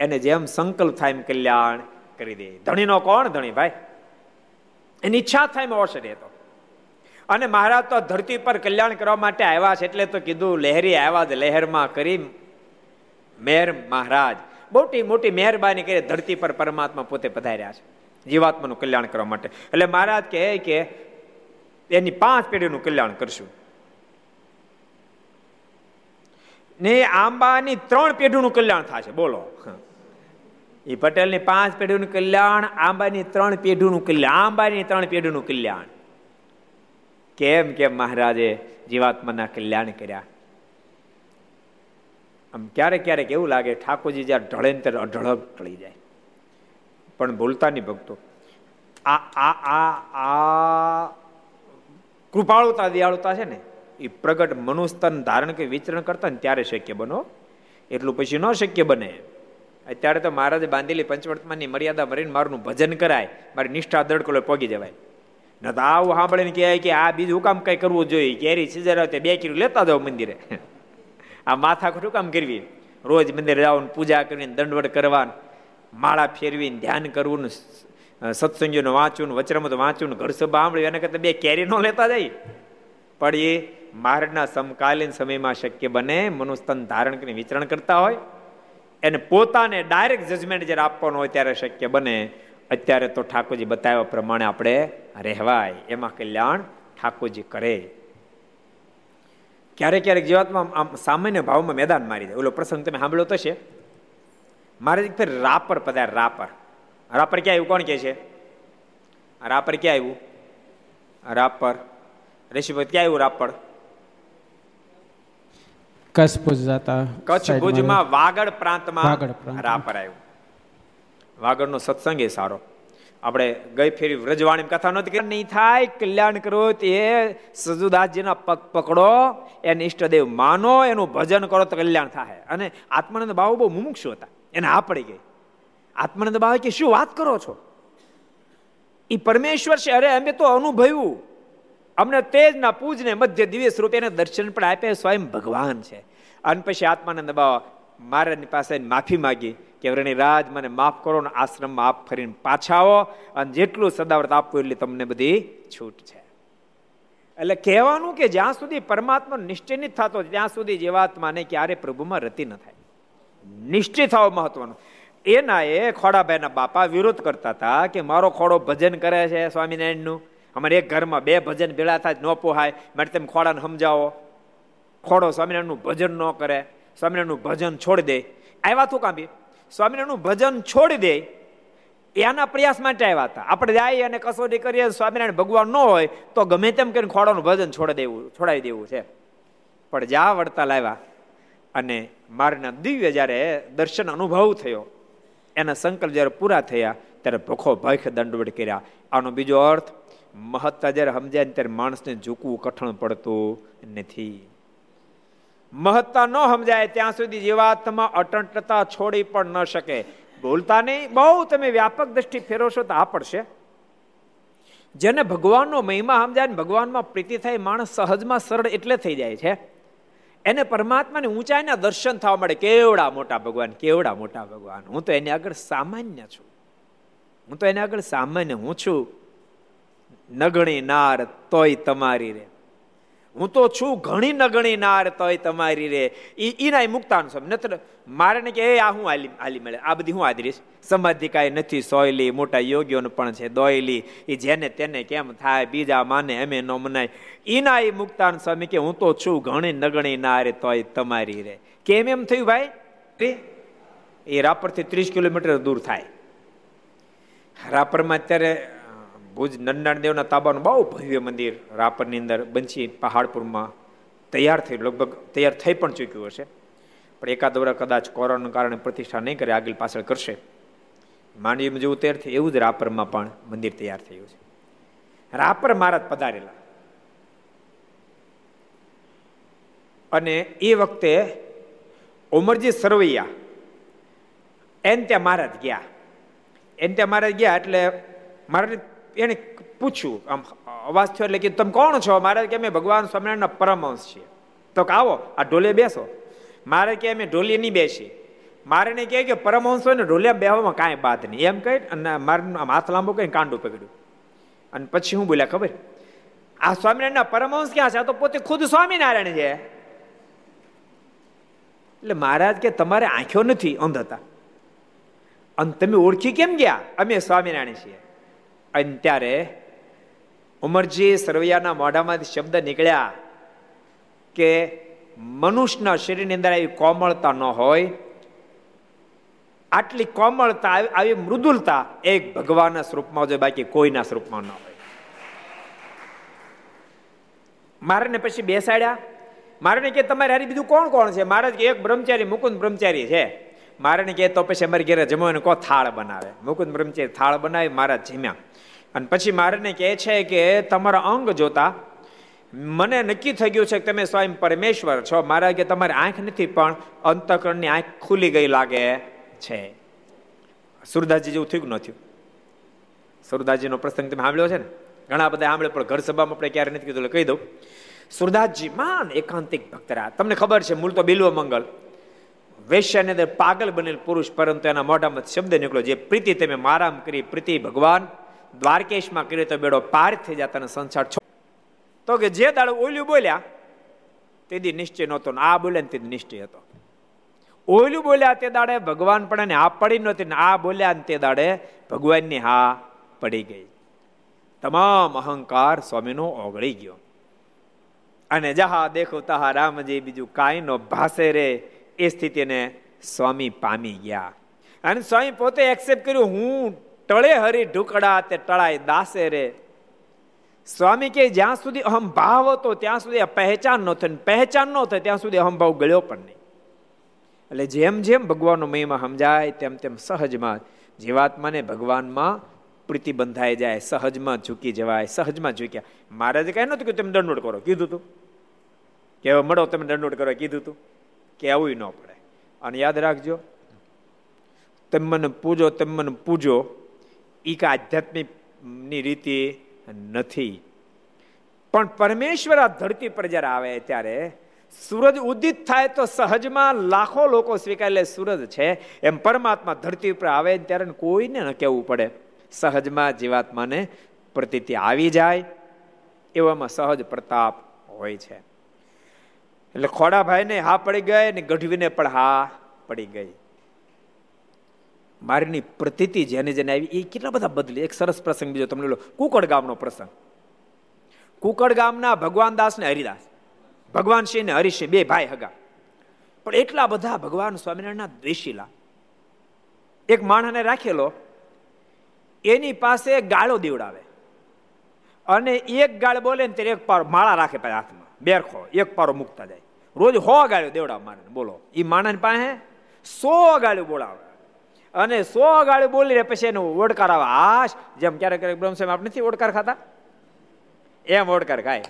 એને જેમ સંકલ્પ થાય એમ કલ્યાણ કરી દે. ધણીનો કોણ? ધણી ભાઈ. એની ઈચ્છા થાય એમ અવસર તો અને મહારાજ તો ધરતી પર કલ્યાણ કરવા માટે આવ્યા છે, એટલે તો કીધું, લહેરી આવ્યા જ લહેરમાં કરી મેર મહારાજ. મોટી મોટી મહેરબાની કરી ધરતી પર પરમાત્મા પોતે પધાર્યા છે, જીવાત્માનું કલ્યાણ કરવા માટે. એટલે મહારાજ કહે કે એની પાંચ પેઢીનું કલ્યાણ કરશું. ને આંબાની ત્રણ પેઢીનું કલ્યાણ થશે, બોલો. એ પટેલની પાંચ પેઢીનું કલ્યાણ, આંબાની ત્રણ પેઢીનું કલ્યાણ, આંબાની ત્રણ પેઢીનું કલ્યાણ. કેમ કેમ મહારાજે જીવાત્માના કલ્યાણ કર્યા? આમ ક્યારેક ક્યારેક એવું લાગે ઠાકોરજી જ્યારે ઢળે ને ત્યારે અઢળક ટળી જાય. પણ ભૂલતા નહીં ભક્તો. આ આ આ આ કૃપાળુતા, દયાળુતા છે ને, એ પ્રગટ મનુસ્તન ધારણ કે વિચરણ કરતા ને ત્યારે શક્ય બનો એટલું પછી ન શક્ય બને. અત્યારે તો મહારાજે બાંધેલી પંચવર્તમાનની મર્યાદા મરીને મારું ભજન કરાય. મારી નિષ્ઠા દડકલો પગી જવાય. ન તો આવું સાંભળીને કહેવાય કે આ બીજું કામ કઈ કરવું જોઈએ. કેરી સીઝર બે કિલો લેતા જાઓ મંદિરે. આ માથા ખોટું કામ કરવી? રોજ મંદિર જવાનું પૂજા કરીને દંડવડ કરવાનું, માળા ફેરવીને ધ્યાન કરવું સત્સંગીઓનું વાંચવું વચરમત વાંચવું ઘર સભા સાંભળ્યું એના કરતાં બે કેરી ન લેતા જાય. પણ એ મારના સમકાલીન સમયમાં શક્ય બને મનુસ્તન ધારણ કરીને વિચરણ કરતા હોય. એને પોતાને ડાયરેક્ટ જજમેન્ટ જ્યારે આપવાનું હોય ત્યારે શક્ય બને. અત્યારે તો ઠાકોરજી બતાવ્યા પ્રમાણે આપણે રહેવાય. એમાં કલ્યાણ ઠાકોરજી કરે. ક્યારેક ક્યારેક જીવાતમાં આમ સામાન્ય ભાવમાં મેદાન મારી દે. ઓલો પ્રસંગ તમે સાંભળ્યો તો છે? મારે ફેર રાપર પધાર રાપર. રાપર ક્યાં આવ્યું? કોણ કે છે? રાપર ક્યાં આવ્યું? રાપર. ઋષિભક્ત ક્યાં આવ્યું રાપર? કચ્છ ભુજ જતા કચ્છ ભુજમાં વાગડ પ્રાંતમાં રાપર આવ્યું. વાગડનો સત્સંગ એ સારો. આપણે ગઈ ફેરી વ્રજવાણી કથા નહોતી કરી. નહીં થાય, કલ્યાણ કરો, તે સજુદાસજીના પગ પકડો, એને ઈષ્ટદેવ માનો, એનું ભજન કરો તો કલ્યાણ થાય અને આત્માનંદ બાબુ બહુ મુમુક્ષુ હતા. એને આ પડી ગઈ. આત્માનંદ બાબુ કે, શું વાત કરો છો? એ પરમેશ્વર છે. અરે, અમે તો અનુભવ્યું. અમને તેજના પૂજને મધ્ય દિવ્ય સ્વરૂપે એને દર્શન પણ આપે સ્વયં ભગવાન છે. અને પછી આત્માનંદ બાબા મારાની પાસે માફી માગી. કે રાજ મને માફ કરો ને આશ્રમમાં આપ ફરીને પાછા આવો અને જેટલું સદાવ્રત આપવું એટલી તમને બધી છૂટ છે. એટલે કહેવાનું કે જ્યાં સુધી પરમાત્મા નિશ્ચય નહીં થતો, ત્યાં સુધી જીવાત્માને ક્યારે પ્રભુમાં રતી ન થાય. નિશ્ચય થવો મહત્વનું. એના એ ખોડાભાઈના બાપા વિરોધ કરતા હતા કે મારો ખોડો ભજન કરે છે સ્વામિનારાયણનું. અમારે એક ઘરમાં બે ભજન ભેળા થાય, ન પોહાય માટે તમે ખોડાને સમજાવો. ખોડો સ્વામિનારાયણનું ભજન ન કરે, સ્વામિનારાયણનું ભજન છોડી દે. આવ્યા તું કાંબી સ્વામિનારાયણનું ભજન છોડી દે, એના પ્રયાસ માટે આવ્યા હતા. આપણે જાય અને કસોટી કરીએ, સ્વામિનારાયણ ભગવાન ન હોય, તો ગમે તેમ કરીને ખોડાનું ભજન છોડી દેવું, છોડાવી દેવું છે. પણ જા વળતા લાવ્યા અને મારના દિવ્ય જ્યારે દર્શન અનુભવ થયો, એના સંકલ્પ જ્યારે પૂરા થયા, ત્યારે ભખો ભખ દંડવડ કર્યા. આનો બીજો અર્થ, મહત્તા જ્યારે સમજાય ત્યારે માણસને ઝૂકવું કઠણ પડતું નથી. મહત્તા ન સમજાય ત્યાં સુધી જીવાત્મા અટંટતા છોડી પણ ન શકે. બોલતા નહીં, બહુ તમે વ્યાપક દ્રષ્ટિ ફેરવશો તો આ પડશે. જેને ભગવાનનો મહિમા સમજાય ભગવાનમાં પ્રીતિ થાય, માણસ સહજમાં સરળ એટલે થઈ જાય છે. એને પરમાત્માની ઊંચાઈના દર્શન થવા મળે. કેવડા મોટા ભગવાન, કેવડા મોટા ભગવાન. હું તો એની આગળ સામાન્ય છું. હું તો એને આગળ સામાન્ય હું છું. નગણી નાર તોય તમારી રે. હું તો છું ઘણી નગણી નાર તોય તમારી રે. ઈ ઈના મુક્તાન સ્વામી નત્ર મારે ને કે, એ, આ હું આલી આલી મળે. આ બધી હું આદરીશ સમાધિ કાંઈ નથી, સોયલી, મોટા યોગીઓને પણ છે, દોયલી. એ જેને તેને કેમ થાય, બીજા માને અમે ન મનાય. ઈના એ મુક્તાન સ્વામી કે, હું તો છું ઘણી નગણી નારે તોય તમારી રે. કેમ એમ થયું ભાઈ? એ રાપરથી ત્રીસ કિલોમીટર દૂર થાય. રાપરમાં અત્યારે ભુજ નંદાણ દેવના તાબાનું બહુ ભવ્ય મંદિર રાપરની અંદર બંછી પહાડપુરમાં તૈયાર થયું લગભગ તૈયાર થઈ પણ ચૂક્યું હશે. પણ એકાદ વર્ષ કદાચ કોરોનાના કારણે પ્રતિષ્ઠા નહીં કરે, આગળ પાછળ કરશે. માંડવીમાં જેવું તૈયાર થયું એવું જ રાપરમાં પણ મંદિર તૈયાર થયું છે. રાપર મહારાજ પધારેલા. અને એ વખતે ઉમરજી સરવૈયા એને ત્યાં મહારાજ ગયા. એને ત્યાં મહારાજ ગયા એટલે મારે એને પૂછ્યું, આમ, અવાજ થયો એટલે કે, તમે કોણ છો? મારે કે અમે ભગવાન સ્વામિનારાયણના પરમહંસ છીએ. તો કે, આવો, આ ઢોલે બેસો. મારે કે અમે ઢોલી નહીં બેસી મારે ને કહે કે પરમહંસ ને, ઢોલિયા બેહવામાં કાંઈ બાદ નહીં. એમ કહી અને મારું આમ હાથ લાંબો કહીને કાંડું પકડ્યું. અને પછી હું બોલ્યા, ખબર? આ સ્વામિનારાયણના પરમહંસ ક્યાં છે? આ તો પોતે ખુદ સ્વામિનારાયણ છે. એટલે મહારાજ કે, તમારે આંખો નથી અંધ હતા. અને તમે ઓળખી કેમ ગયા? અમે સ્વામિનારાયણ છીએ. અને ત્યારે ઉમરજી સરવૈયાના મોઢામાંથી શબ્દ નીકળ્યા કે મનુષ્યના શરીરની અંદર આવી કોમળતા ન હોય. આટલી કોમળતા, આવી મૃદુલતા એક ભગવાનના સ્વરૂપમાં જો બાકી કોઈના સ્વરૂપમાં ન હોય. મારે પછી બેસાડ્યા. મારે કે, તમારે હારી બીજું કોણ કોણ છે? મારે કે એક બ્રહ્મચારી, મુકુંદ બ્રહ્મચારી છે. મારે કે, તો પછી અમારી ઘેરે જમવાનું કો થાળ બનાવે? મુકુંદ બ્રહ્મચારી થાળ બનાવી, મારા જીમ્યા. અને પછી મારે કહે છે કે, તમારા અંગ જોતા, મને નક્કી થઈ ગયું છે કે તમે સ્વયં પરમેશ્વર છો. મારા કે તમારી આંખ નથી, પણ અંતકરણની આંખ ખુલી ગઈ લાગે છે. સુરદાસજી જેવું થયું ન થયું? સુરદાસજીનો પ્રસંગ તમે સાંભળ્યો છે ને? ઘણા બધા સાંભળે, પણ ઘર સભામાં આપણે ક્યારે નથી કીધું કહી દઉં. સુરદાસજી માન એકાંતિક ભક્ત તમને ખબર છે, મૂળ તો બિલ્વ મંગલ વેશ્યાને અંદર પાગલ બનેલ પુરુષ, પરંતુ એના મોઢામાં શબ્દ નીકળ્યો, જે પ્રીતિ તમે મારામ કરી, પ્રીતિ ભગવાન. દ્વારકેશમાં કર્યો તો બેડો પાર થઈ જતા સંસાર છો તો કે જે દાડો ઓલ્યું બોલ્યા તેથી નિશ્ચય નહોતો આ બોલ્યા ને તેથી નિશ્ચય હતો. ઓલું બોલ્યા તે દાડે ભગવાન પણ હા પડી નહોતી આ બોલ્યા ને તે દાડે ભગવાનની હા પડી ગઈ. તમામ અહંકાર સ્વામીનો ઓગળી ગયો. અને જહા દેખો તહા રામજી બીજું કાંઈ નો ભાસે રે, એ સ્થિતિને સ્વામી પામી ગયા. અને સ્વામી પોતે એક્સેપ્ટ કર્યું, હું ટળે હરી ઢુકડા તે ટળાય દાસે રે. સ્વામી કે જ્યાં સુધી અહમ ભાવ હતો, ત્યાં સુધી પહેચાન ન થઈ પહેચાન ન થાય, ત્યાં સુધી અહમભાવ ગળ્યો પણ નહીં. એટલે જેમ જેમ ભગવાનનો મહિમા સમજાય, તેમ તેમ સહજમાં જીવાત્માને ભગવાનમાં પ્રીતિ બંધાઈ જાય, સહજમાં ઝૂકી જવાય, સહજમાં ઝૂક્યા મહારાજે કહે નતું કે તમે દંડોડ કરો. કીધું તું. કે મળો, તમે દંડોડ કરો, કીધું તું. કે આવું ન પડે. અને યાદ રાખજો, તમે મને પૂજો, તમે મને પૂજો. એ કે આધ્યાત્મિકની રીતિ નથી. પણ પરમેશ્વર આ ધરતી પર જ્યારે આવે ત્યારે સૂરજ ઉદિત થાય તો સહજમાં લાખો લોકો સ્વીકારે સૂરજ છે, એમ પરમાત્મા ધરતી ઉપર આવે ત્યારે કોઈને ન કહેવું પડે. સહજમાં જીવાત્માને પ્રતિતિ આવી જાય, એવામાં સહજ પ્રતાપ હોય છે. એટલે ખોડાભાઈને હા પડી ગઈ ને ગઢવીને પણ હા પડી ગઈ. મારીની પ્રતિતિ જેને જેને આવી, એ કેટલા બધા બદલી? એક સરસ પ્રસંગ બીજો તમને લો કુકડ ગામનો પ્રસંગ. કુકડ ગામના ભગવાન દાસ ને હરિદાસ. ભગવાન સિંહ ને હરિસિંહ બે ભાઈ હગા. પણ એટલા બધા ભગવાન સ્વામિનારાયણના દ્વેષીલા. એક માણસને રાખેલો, એની પાસે ગાળો દીવડાવે. અને એક ગાળ બોલે ને ત્યારે એક પારો માળા રાખે પછી હાથમાં. બેરખો, એક પારો મૂકતા જાય. રોજ હો ગાળ્યો દેવડાવ મારે બોલો. એ માણસ પાસે સો ગાળ્યો બોલાવે. અને સો ગાળી બોલી રે પછી એનું ઓડકાર આવે. આશ, જેમ ક્યારેક ક્યારેક બ્રહ્મસ્વામી આપણે નથી ઓડકાર ખાતા. એમ ઓડકાર ખાય.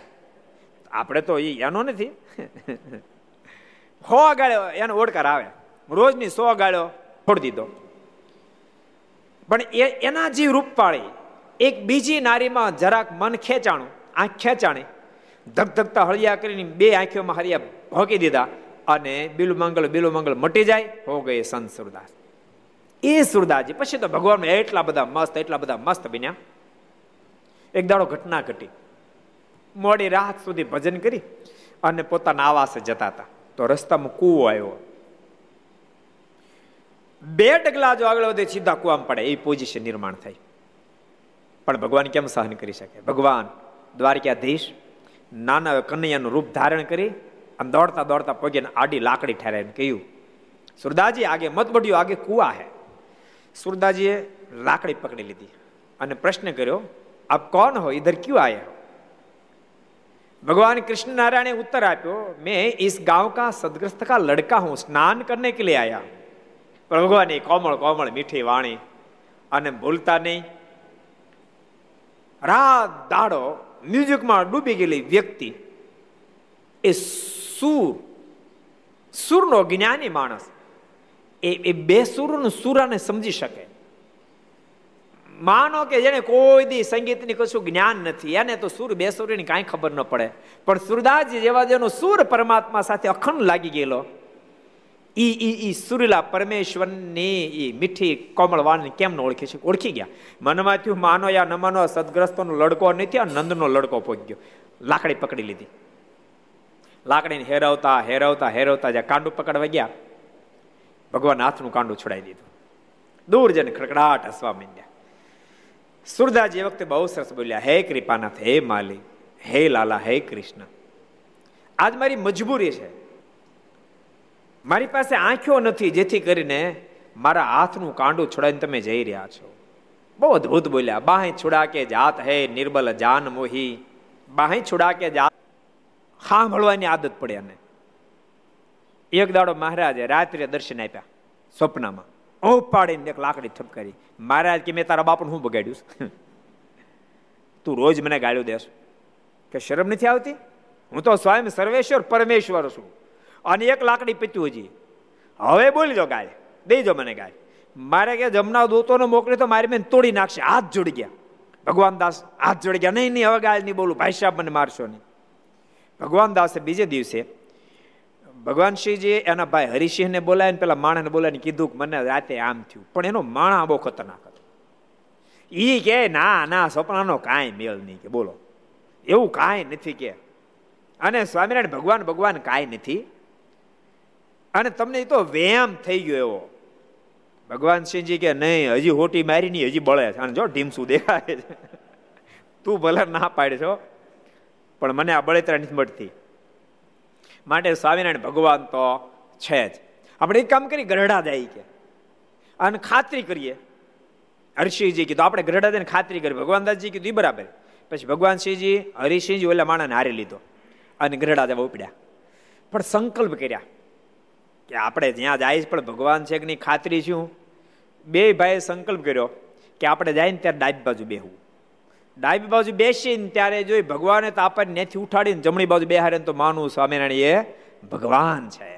આપણે તો એ એનો નથી. હો ગાળ્યો એનો ઓડકાર આવે. રોજની સો ગાળ્યો છોડી દીધો. પણ એ એના જે રૂપવાળી એક બીજી નારીમાં જરાક મન ખેંચાણું, આંખ ખેંચાણી, ધગધગતા હળિયા કરીને બે આંખીઓમાં હરિયા ભોકી દીધા અને બિલુ મંગલ બિલુ મંગલ મટી જાય, હો ગઈ સંત સુરદાસ. એ સુરદાજી. પછી તો ભગવાન એટલા બધા મસ્ત, એટલા બધા મસ્ત બન્યા. એક દાડો ઘટના ઘટી. મોડી રાત સુધી ભજન કરી અને પોતાના આવાસે જતા હતા. તો રસ્તામાં કૂવો આવ્યો. બે ડગલા જો આગળ વધે સીધા કુવામાં પડે. એ પોઝિશન નિર્માણ થાય પણ ભગવાન કેમ સહન કરી શકે? ભગવાન દ્વારકાધીશ નાના કનૈયાનું રૂપ ધારણ કરી અને દોડતા દોડતા પગે આડી લાકડી ઠેરાઈને કહ્યું, સુરદાજી, આગે મત બઢ્યો આગે કુવા હે. સુરદાજીએ લાકડી પકડી લીધી અને પ્રશ્ન કર્યો આપ કોણ હો ઇધર ક્યુ આયા भगवान कृष्ण नारायण ने उत्तर आप्यो मैं इस गांव का सदग्रस्त का लड़का हूं स्नान करने के लिए आया પણ ભગવાનની કોમળ કોમળ મીઠી વાણી અને ભૂલતા નહીં રાત દાડો મ્યુઝિકમાં ડૂબી ગયેલી વ્યક્તિ એ સુર સુરનો જ્ઞાની માણસ એ એ બે સુરનું સુરાને સમજી શકે. માનો કે જેને કોઈ દી સંગીતની કશું જ્ઞાન નથી, એને તો સુર બે સુરની કાંઈ ખબર ન પડે. પણ સુરદાસજી જેવા જેનો સુર પરમાત્મા સાથે અખંડ લાગી ગયેલો, ઈ ઈ ઈ સુરીલા પરમેશ્વરની ઈ મીઠી કોમળ વાણી કેમ ન ઓળખી છે? ઓળખી ગયા. મનમાં થયું, માનો યા ન માનો સદગ્રસ્તોનો લડકો નથી, આ નંદનો લડકો પહોંચ્યો. લાકડી પકડી લીધી. લાકડીને હેરવતા હેરવતા હેરવતા જ્યાં કાંડું પકડવા ગયા ભગવાન હાથનું કાંડું છોડાવી દીધું. દૂર જઈને ખડકડાટ હસવા માંડ્યા. સુરદાજી વખતે બહુ સરસ બોલ્યા, હે કૃપાનાથ, હે માલી હે લાલા, હે કૃષ્ણ. આજ મારી મજબૂરી છે. મારી પાસે આંખો નથી જેથી કરીને મારા હાથનું કાંડું છોડાવીને તમે જઈ રહ્યા છો. બહુ અદભુત બોલ્યા બાહે છુડા કે જાત હે નિર્બલ જાન મોહી બાહે છુડા કે જાત. સાંભળવાની આદત પડે અને એક દાડો મહારાજે રાત્રે દર્શન આપ્યા સ્વપ્નમાં. ઓ પાડીને એક લાકડી ઠપકારી મહારાજ કે, મેં તારા બાપને હું બગાડ્યું (laughs) તું રોજ મને ગાળ્યો દેશ કે શરમ નથી આવતી? હું તો સ્વયં સર્વેશ્વર પરમેશ્વર છું. અને એક લાકડી પીતું હજી. હવે બોલી ગાય જો મને ગાય. મારે કે જમના દૂતોને મોકલી તો મારી બેન તોડી નાખશે. હાથ જોડી ગયા. ભગવાન દાસ, હાથ જોડી ગયા. નહીં નહીં, હવે ગાય નહીં બોલું. ભાઈ સાહેબ મને મારશો નહીં. ભગવાન દાસે બીજે દિવસે ભગવાન શ્રીજી એના ભાઈ હરિસિંહને બોલાવીને પેલા માણાને બોલાવીને કીધું કે મને રાતે આમ થયું. પણ એનો માણા બહુ ખતરનાક હતો. એ કે, ના ના સપનાનો કાંઈ મેળ નહીં. કે બોલો. એવું કાંઈ નથી કે. અને સ્વામિનારાયણ ભગવાન ભગવાન કાંઈ નથી. અને તમને તો વ્યાયામ થઈ ગયો એવો. ભગવાન સિંહજી કે, નહીં, હજી હોટી મારી નહીં, હજી બળે છે. અને જો ઢીમસું દેખાય છે. તું ભલે ના પાડે છો, પણ મને આ બળેતરા નથી મળતી. માટે સ્વામિનારાયણ ભગવાન તો છે જ. આપણે એક કામ કરી ગરડા જાય કે. અને ખાતરી કરીએ. હર્ષિજી કીધું, આપણે ગરડા દઈને ખાતરી કરી ભગવાન દાસજી કીધું એ બરાબર. પછી ભગવાન શ્રીજી, હરિસિંહજી ઓલા માણાને હારી લીધો અને ગરડા જવા ઉપડ્યા. પણ સંકલ્પ કર્યા કે આપણે જ્યાં જાય પણ ભગવાન છે કે નહીં, ખાતરી શું બે ભાઈએ સંકલ્પ કર્યો કે આપણે જાય ને ત્યારે ડાબી બાજુ બેહવું. ડાબી બાજુ બેસીને ત્યારે જોઈ ભગવાને તો આપણને નેથી ઉઠાડીને જમણી બાજુ બેહારે તો માનવું સ્વામિનારાયણ એ ભગવાન છે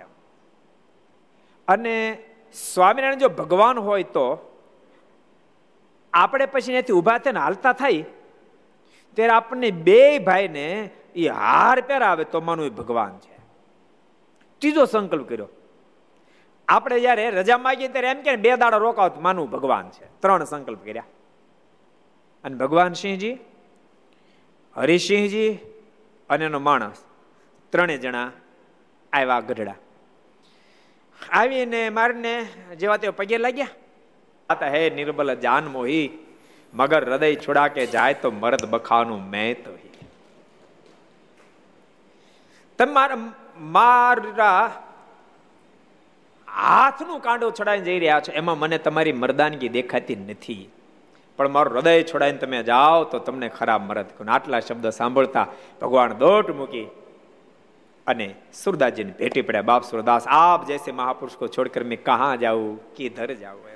અને સ્વામિનારાયણ જો ભગવાન હોય તો આપણે પછી ત્યાંથી ઊભા થઈને હાલતા થાય, ત્યારે આપણને બે ભાઈને એ હાર પહેરાવે તો માનું એ ભગવાન છે. ત્રીજો સંકલ્પ કર્યો. આપણે જયારે રજા માગીએ ત્યારે એમ કે બે દાડા રોકાવ માનવું ભગવાન છે. ત્રણ સંકલ્પ કર્યા. અને ભગવાન સિંહજી હરિસિંહજી અને એનો માણસ ત્રણેય જણા આવ્યા ગઢડા. આવીને મારને જેવા તેઓ પગે લાગ્યા. હે નિર્બલ જાન મોહી, મગર હૃદય છોડા કે જાય તો મરદ બખાનું મેં તો તમારા મારા હાથનું કાંડો છડાઈ જઈ રહ્યા છો, એમાં મને તમારી મરદાનગી દેખાતી નથી. પણ મારું હૃદય છોડાઈને તમે જાઓ તો તમને ખરાબ મરદ આટલા શબ્દ સાંભળતા ભગવાન દોટ મૂકી અને સુરદાસજીને ભેટી પડ્યા. બાપ સુરદાસ, આપ જૈસે મહાપુરુષ કો છોડકર મેં કહા જાઉં, કિધર જાઉં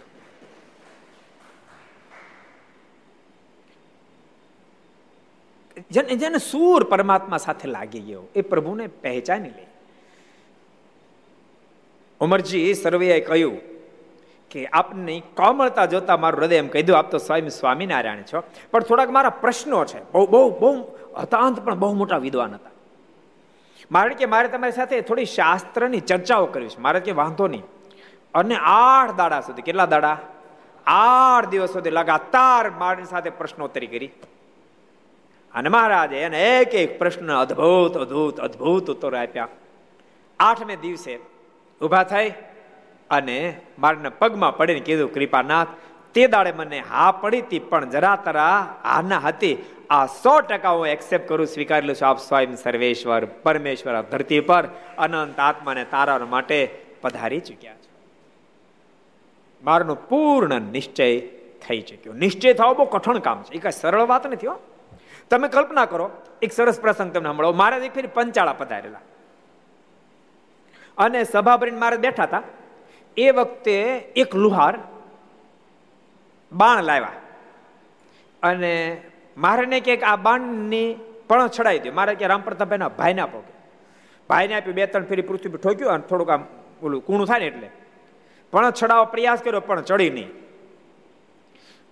જેને જેને સૂર પરમાત્મા સાથે લાગી ગયો, એ પ્રભુને પહેચાની લે. ઉમરજી સર્વેએ કહ્યું કે આપની કોમળતા જોતા મારું હૃદય એમ કહી દઉં, આપ તો સ્વામી સ્વામિનારાયણ છો. પણ થોડાક મારા પ્રશ્નો છે. બહુ બહુ બહુ હતાંત પણ બહુ મોટા વિદ્વાન હતા. મારે કે મારે તમારી સાથે થોડી શાસ્ત્રની ચર્ચાઓ કરવી છે. મારે કે વાંધો નહીં. અને આઠ દાડા સુધી, કેટલા દાડા? આઠ દિવસ સુધી લગાતાર મારી સાથે પ્રશ્નોત્તરી કરી. અને મહારાજે એને એક એક પ્રશ્ન અદ્ભુત અદ્ભુત અદ્ભુત ઉત્તર આપ્યા. આઠમે દિવસે ઊભા થઈ અને મારના પગમાં પડીને કીધું, કૃપાનાથ, તે દાડે મને હા પડી હતી, પણ જરા તરા હાના હતી. આ સો ટકા હું એક્સેપ્ટ કરું, સ્વીકારેલું છું. આપ સ્વયં સર્વેશ્વર, પરમેશ્વર ધરતી પર અનંત આત્માને તારા માટે પધારી ચૂક્યા છે. મારનો પૂર્ણ નિશ્ચય થઈ ચૂક્યો. નિશ્ચય થવો બહુ કઠણ કામ છે. એ કઈ સરળ વાત નથી હો. તમે કલ્પના કરો, એક સરસ પ્રસંગ તમને મળો મારે એક ફેરી પંચાળા પધારેલા. અને સભા ભરીને મારે બેઠા હતા. એ વખતે એક લુહાર બાણ લાવ્યા અને મારે ને કે આ બાણની પણ છડાઈ દો મારે કે રામ પ્રતાપભાઈના ભાઈને આપો કે ભાઈને આપ્યું બે ત્રણ ફેરી પૃથ્વી ઠોક્યું અને થોડુંક આમ ઓલું કૂણું થાય ને એટલે પણ ચડાવવા પ્રયાસ કર્યો પણ ચડી નહીં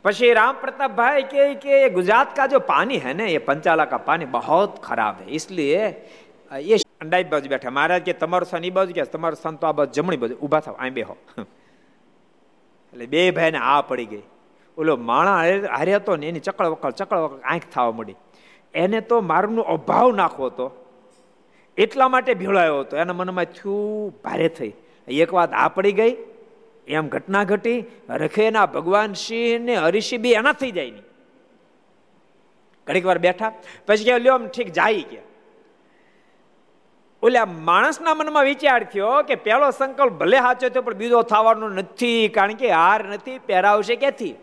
પછી राम प्रताप भाई के कि गुजरात का जो पानी है ना ये पंचाला का पानी बहुत खराब है इसलिए ये અંડાઈ બાજુ બેઠા. મહારાજ કે, તમારો સન એ બાજુ કે તમારો સન તો આ બાજુ જમણી બાજુ. ઊભા થાવ અહીં બેહો. એટલે બે ભાઈને આ પડી ગઈ. ઓલો માણા હારે હતો ને, એની ચકળ વકળ ચકળ વકળ આંખ થવા મળી એને તો મારનો અભાવ નાખવો હતો. એટલા માટે ભીળાયો હતો. એના મનમાં થયું, ભારે થઈ. એક વાત આ પડી ગઈ. એમ ઘટના ઘટી. રખેના ભગવાન સિંહ ને હરિષિ બી એના થઈ જાય નહીં. ઘડીક વાર બેઠા. પછી કે, લ્યો ઠીક જાય કે ઓલા માણસના મનમાં વિચાર થયો કે પહેલો સંકલ્પ ભલે સાચો થયો, પણ બીજો થવાનો નથી, કારણ કે હાર નથી, પહેરાવશે ક્યાંથી?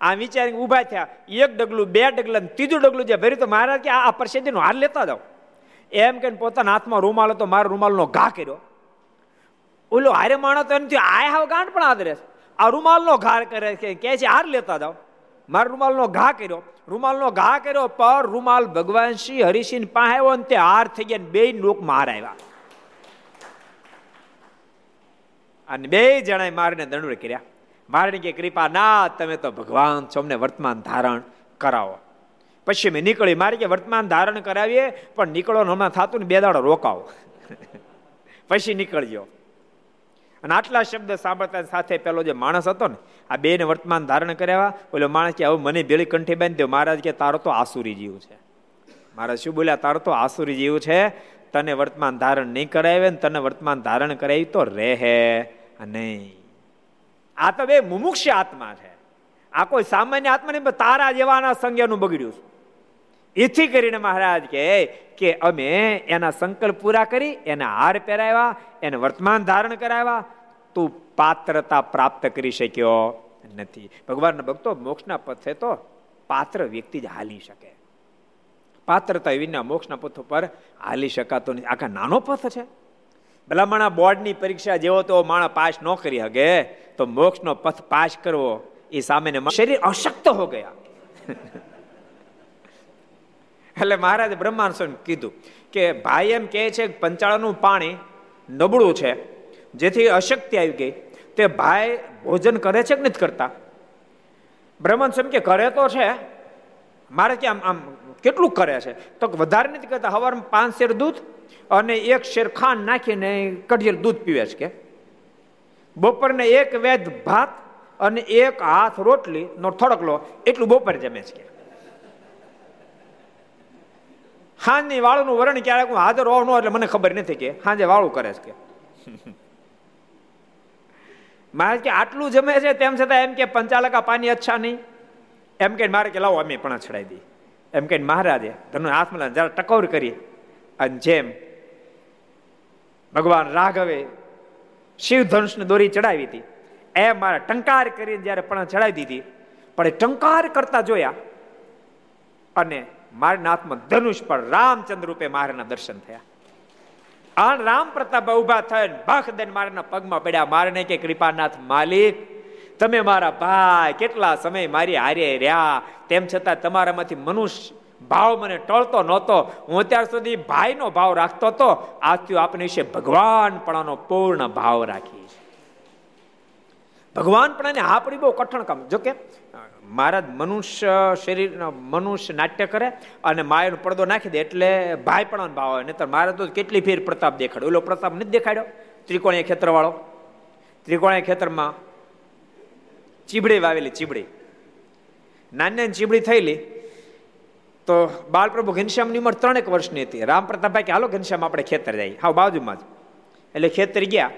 આ વિચાર ઊભા થયા. એક ડગલું, બે ડગલા ત્રીજું ડગલું જે ભર્યું તો મહારાજ કે આ પ્રસિદ્ધિનો હાર લેતા જાઓ. એમ કે પોતાના હાથમાં રૂમાલ હતો, મારા રૂમાલનો ઘા કર્યો. ઓલો હારે માણસ તો એમથી આ હાવ ગાંઠ પણ આદરે આ રૂમાલનો ઘા કરે કે છે, હાર લેતા જાઓ. મારા રૂમાલનો ઘા કર્યો. રૂમાલનો ઘા કર્યો, પર રૂમાલ ભગવાન શ્રી હરિસિંહ પાસે આવ્યો ને તે હાર થઈ ગયા બે લોક માર આવ્યા. અને બે જણાએ મારીને દંડ કર્યા. મારીને કે, કૃપા ના, તમે તો ભગવાન છો, અમને વર્તમાન ધારણ કરાવો. પછી મેં નીકળી, મારી કે, વર્તમાન ધારણ કરાવીએ, પણ નીકળો હમણાં થતું ને, બે દાડો રોકાવો. (laughs) પછી નીકળજો અને આટલા શબ્દ સાંભળતા સાથે પેલો જે માણસ હતો ને, આ બે ને વર્તમાન ધારણ કર્યા ઓલો માણસ કે, હવે મને બેળી કંઠી બાંધી દો મહારાજ કે, તારો તો આસુરી જીવ છે. મહારાજ શું બોલ્યા, તારો તો આસુરી જીવ છે, તને વર્તમાન ધારણ નહીં કરાવે ને તને વર્તમાન ધારણ કરાવી તો રહે નહીં. આ તો બે મુમુક્ષ આત્મા છે. આ કોઈ સામાન્ય આત્મા નહીં તારા જેવાના સંજ્ઞાનું બગડ્યું છે. એથી કરીને મહારાજ કે કે અમે એના સંકલ્પ પૂરા કરી, એને હાર પહેરાવ્યા, એને વર્તમાન ધારણ કરાવ્યા. તું પાત્રતા પ્રાપ્ત કરી શક્યો નથી. ભગવાનના ભક્તો, મોક્ષના પથે તો પાત્ર વ્યક્તિ જ હાલી શકે. પાત્રતા વિના મોક્ષના પથ પર હાલી શકાતો નથી. આખા નાનો પથ છે. ભલામણા બોર્ડની પરીક્ષા જેવો તો માણસ પાસ ન કરી શકે તો મોક્ષનો પથ પાસ કરવો એ સામેને શરીર અશક્ત હો ગયા. એટલે મહારાજે બ્રહ્માંડ સ્વામી કીધું કે ભાઈ એમ કહે છે પંચાળાનું પાણી નબળું છે, જેથી અશક્તિ આવી ગઈ. તે ભાઈ ભોજન કરે છે કે નથી કરતા? બ્રહ્માંડ સ્વામી કે, કરે તો છે. મારે કે આમ આમ કેટલું કરે છે? તો વધારે નથી કરતા. હવારમાં પાંચ શેર દૂધ અને એક શેર ખાંડ નાખીને કઢિયલ દૂધ પીવે છે કે. બપોરને એક વેદ ભાત અને એક હાથ રોટલી નો થોડોક લો એટલું બપોર જમે છે હાંજની વાળુનું વર્ણ ક્યારેક હું હાજર હોવ એટલે મને ખબર નથી કે હાંજે વાળું કરે છે કે. (laughs) મારે કે આટલું જમે છે તેમ છતાં એમ કે પંચાલકા પાણી અચ્છા નહીં. એમ કે મારે કે લાવો અમે પણ છડાઈ દઈએ. એમ કે મહારાજે ધનુ હાથમાં જરા ટકોર કરી અને જેમ ભગવાન રાઘવે શિવ ધનુષને દોરી ચડાવી હતી એમ મારા ટંકાર કરી જ્યારે પણ ચડાવી દીધી પણ એ ટંકાર કરતા જોયા અને મારના હાથમાં ધનુષ પર રામચંદ્ર રૂપે મારાના દર્શન થયા. આ રામ પ્રતાપ ઊભા થઈને ભખ દઈને મારાના પગમાં પડ્યા. મારને કે, કૃપાનાથ માલિક, તમે મારા ભાઈ, કેટલા સમય મારી હારે રહ્યા? તેમ છતાં તમારામાંથી મનુષ્ય ભાવ મને ટળતો નહોતો. હું અત્યાર સુધી ભાઈનો ભાવ રાખતો હતો. આજથી આપને વિશે ભગવાન પણાનો પૂર્ણ ભાવ રાખીશ. ભગવાન પણ આપણી બહુ કઠણ કામ. જો કે મહારાજ મનુષ્ય શરીર મનુષ્ય નાટ્ય કરે અને માયાનો પડદો નાખી દે એટલે ભાઈ પણ ભાવ આવે. નહીં મારે તો કેટલી ફેર પ્રતાપ દેખાડ્યો. ઓલો પ્રતાપ નથી દેખાડ્યો? ત્રિકોણીય ખેતરવાળો. ત્રિકોણીય ખેતરમાં ચીબડી વાવેલી ચીબડી. નાની ચીબડી થયેલી તો બાળપ્રભુ ઘનશ્યામની ઉંમર ત્રણેક વર્ષની હતી. રામ પ્રતાપભાઈ કે, હાલો ઘનશ્યામ, આપણે ખેતર જાય હા બાજુમાં જ. એટલે ખેતર ગયા.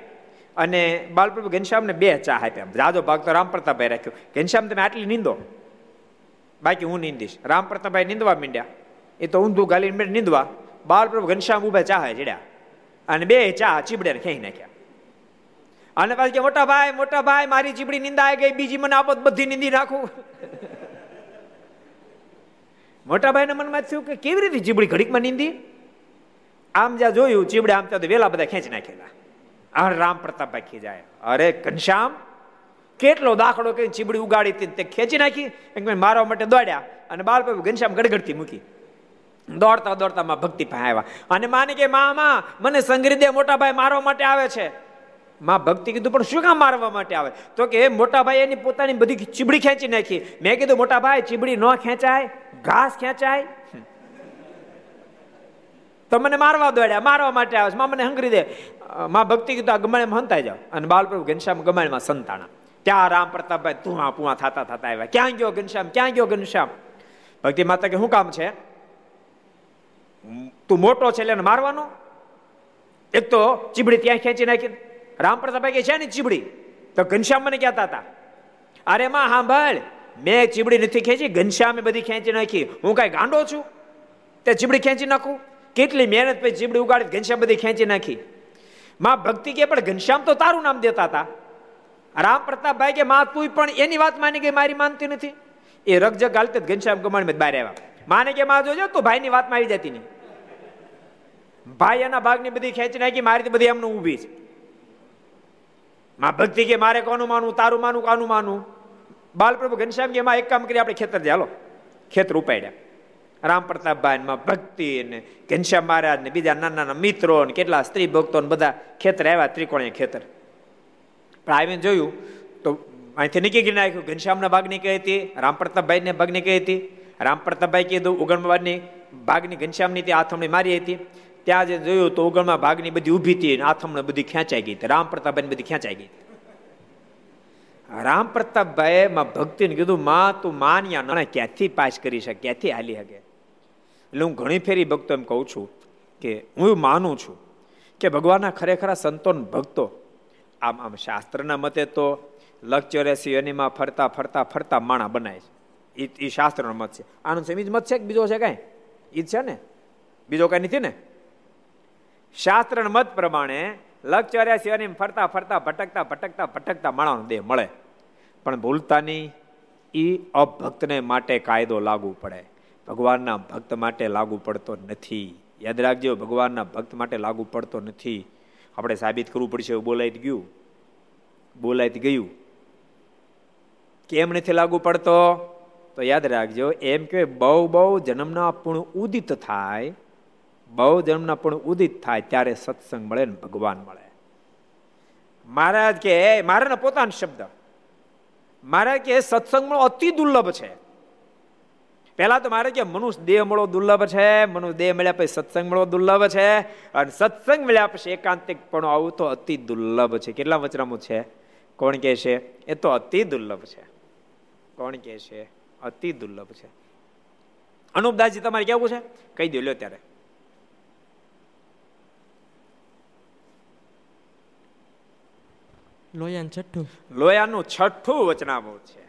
અને બાલપ્રભુ ઘનશ્યામને બે ચા આપ્યા. જાજો ભાગ તો રામ પ્રતાપભાઈ રાખ્યો. ઘનશ્યામ, તમે આટલી નીંદો. બાકી હું નીંદીશ. રામ પ્રતાપભાઈ નીંદવા માંડ્યા. એ તો ઊંધું ગાલીને નીંદવા. બાલપ્રભુ ઘનશ્યામ ઊભા ચા ચડ્યા. અને બે ચા ચીબડે ખેંચી નાખ્યા. અને પાછી કે, મોટા ભાઈ મોટા ભાઈ, મારી ચીબડી નિંદાઈ ગઈ. બીજી મને આપત બધી નિંદી નાખું મોટા ભાઈના મનમાં થયું કે કેવી રીતે ચીબડી ઘડીકમાં નિંદી? આમ જ્યાં જોયું, ચીબડે આમ ત્યાં વેલા બધા ખેંચી નાખેલા. આ રામ પ્રતાપભાઈ ખીજાય અરે ઘનશ્યામ, કેટલો દાખલો કઈ ચીબડી ઉગાડી હતી તે ખેંચી નાખી મારવા માટે દોડ્યા અને બાળપ્રભુ ઘનશ્યામ ગડગડતી મૂકી. દોડતા દોડતા માં ભક્તિ પાસે આવ્યા. અને માને કે, મામા, મને સંગરી દે મોટા ભાઈ મારવા માટે આવે છે. માં ભક્તિ કીધું, પણ શું કામ મારવા માટે આવે? તો કે મોટા ભાઈ એની પોતાની બધી ચીબડી ખેંચી નાખી. મેં કીધું મોટા ભાઈ ચીબડી ન ખેંચાય, ઘાસ ખેંચાય. તો મને મારવા દોડ્યા મારવા માટે આવે મા મને હંગરી દે. મા ભક્તિ કીધું આ ગમાણીમાં હંતાઈ જાવ અને બાલપ્રભુ ઘનશ્યામ ગમાણમાં સંતાણા. ત્યાં રામ પ્રતાપભાઈ તુઆ પુઆ થતા થતા આવ્યા. ક્યાં ગયો ઘનશ્યામ? ક્યાં ગયો ઘનશ્યામ? ભક્તિ માતા કે, શું કામ છે? તું મોટો છે એટલે મારવાનો? એક તો ચીબડી ત્યાં ખેંચી નાખી રામ પ્રતાપભાઈ કે છે ને ચીબડી? તો ઘનશ્યામ મને કહેતા હતા, અરે માં સાંભળ મેં ચીબડી નથી ખેંચી, ઘનશ્યામે બધી ખેંચી નાખી. હું કઈ ગાંડો છું? તે ચીબડી ખેંચી નાખું? કેટલી મહેનત પછી ચીબડી ઉગાડી ઘનશ્યામ બધી ખેંચી નાખી. માં ભક્તિ કે પણ ઘનશ્યામ તો તારું નામ દેતા હતા. રામ પ્રતાપભાઈ કે માં તું પણ એની વાત માની ગઈ, મારી માનતી નથી. એ રગજગ હાલતે ઘનશ્યામ કમાણ મેં બહાર આવ્યા. માને કે માં જોજો, તું ભાઈની વાતમાં આવી જતી નહીં. ભાઈ એના ભાગની બધી ખેંચી નાખી, મારી બધી એમનું ઊભી છે. માં ભક્તિ કે મારે કોનું માનવું, તારું માનું કાનું માનું બાલપ્રભુ ઘનશ્યામ કે એમાં એક કામ કરી આપણે ખેતર ચાલો ખેતર ઉપાડ્યા. રામ પ્રતાપભાઈ ભક્તિ ને ઘનશ્યામ મહારાજ ને બીજા નાના નાના મિત્રો ને કેટલા સ્ત્રી ભક્તો ને બધા ખેતર આવ્યા, ત્રિકોણીય ખેતર. પણ આવીને જોયું તો અહીંથી નીકળી ગઈ નાખ્યું. ઘનશ્યામના ભાગની કહી હતી? રામ પ્રતાપભાઈને ભાગની કહી હતી? રામ પ્રતાપભાઈ કીધું ઉગણબાદની ભાગની ઘનશ્યામની ત્યાં આથમણી મારી હતી. ત્યાં જે જોયું તો ઉગણમાં ભાગની બધી ઊભી હતી આથમણે બધી ખેંચાઈ ગઈ રામ પ્રતાપભાઈ બધી ખેંચાઈ ગઈ રામ પ્રતાપભાઈ માં ભક્તિને કીધું, માં, તું માન્યા ના ક્યાંથી પાસ કરી શકે? ક્યાંથી હાલી શકે એટલે હું ઘણી ફેરી ભક્તો એમ કહું છું કે હું માનું છું કે ભગવાનના ખરેખર સંતોન ભક્તો, આમ આમ શાસ્ત્રના મતે તો લક ચોર્યાસી યોનીમાં ફરતા ફરતા ફરતા માણા બનાય છે. એ શાસ્ત્રનો મત છે. આનો સેમી મત છે કે બીજો છે કાંઈ? ઈ છે ને? બીજો કાંઈ નથી ને? શાસ્ત્ર મત પ્રમાણે લક ચોર્યાસી યોની ફરતા ફરતા ભટકતા ભટકતા ભટકતા માણાનો દેહ મળે. પણ ભૂલતાની એ અભક્તને માટે કાયદો લાગુ પડે. ભગવાનના ભક્ત માટે લાગુ પડતો નથી. યાદ રાખજો, ભગવાનના ભક્ત માટે લાગુ પડતો નથી. આપણે સાબિત કરવું પડશે એવું બોલાઈ ગયું. બોલાઈ ગયું. કેમ નથી લાગુ પડતો? તો યાદ રાખજો, એમ કે બહુ બહુ જન્મના પૂર્ણ ઉદિત થાય, બહુ જન્મના પૂર્ણ ઉદિત થાય ત્યારે સત્સંગ મળે ને ભગવાન મળે. મહારાજ કે મારાના પોતાનો શબ્દ. મહારાજ કે સત્સંગ અતિ દુર્લભ છે. પહેલા તો મારે કે મનુષ્ય દેહ મળો દુર્લભ છે મનુષ્ય દેહ મળ્યા પછી સત્સંગ મળો દુર્લભ છે અને સત્સંગ મળ્યા પછી એકાંતિક પણ આવું તો અતિ દુર્લભ છે. કેટલા વચરામું છે? કોણ કે છે? એ તો અતિ દુર્લભ છે. કોણ કહે છે? અતિ દુર્લભ છે. અનુપદાસજી તમારે કેવું છે? કહી દો લ્યો ત્યારે. લોયાનું છઠ્ઠું. લોયાનું છઠ્ઠું વચનામૃત છે.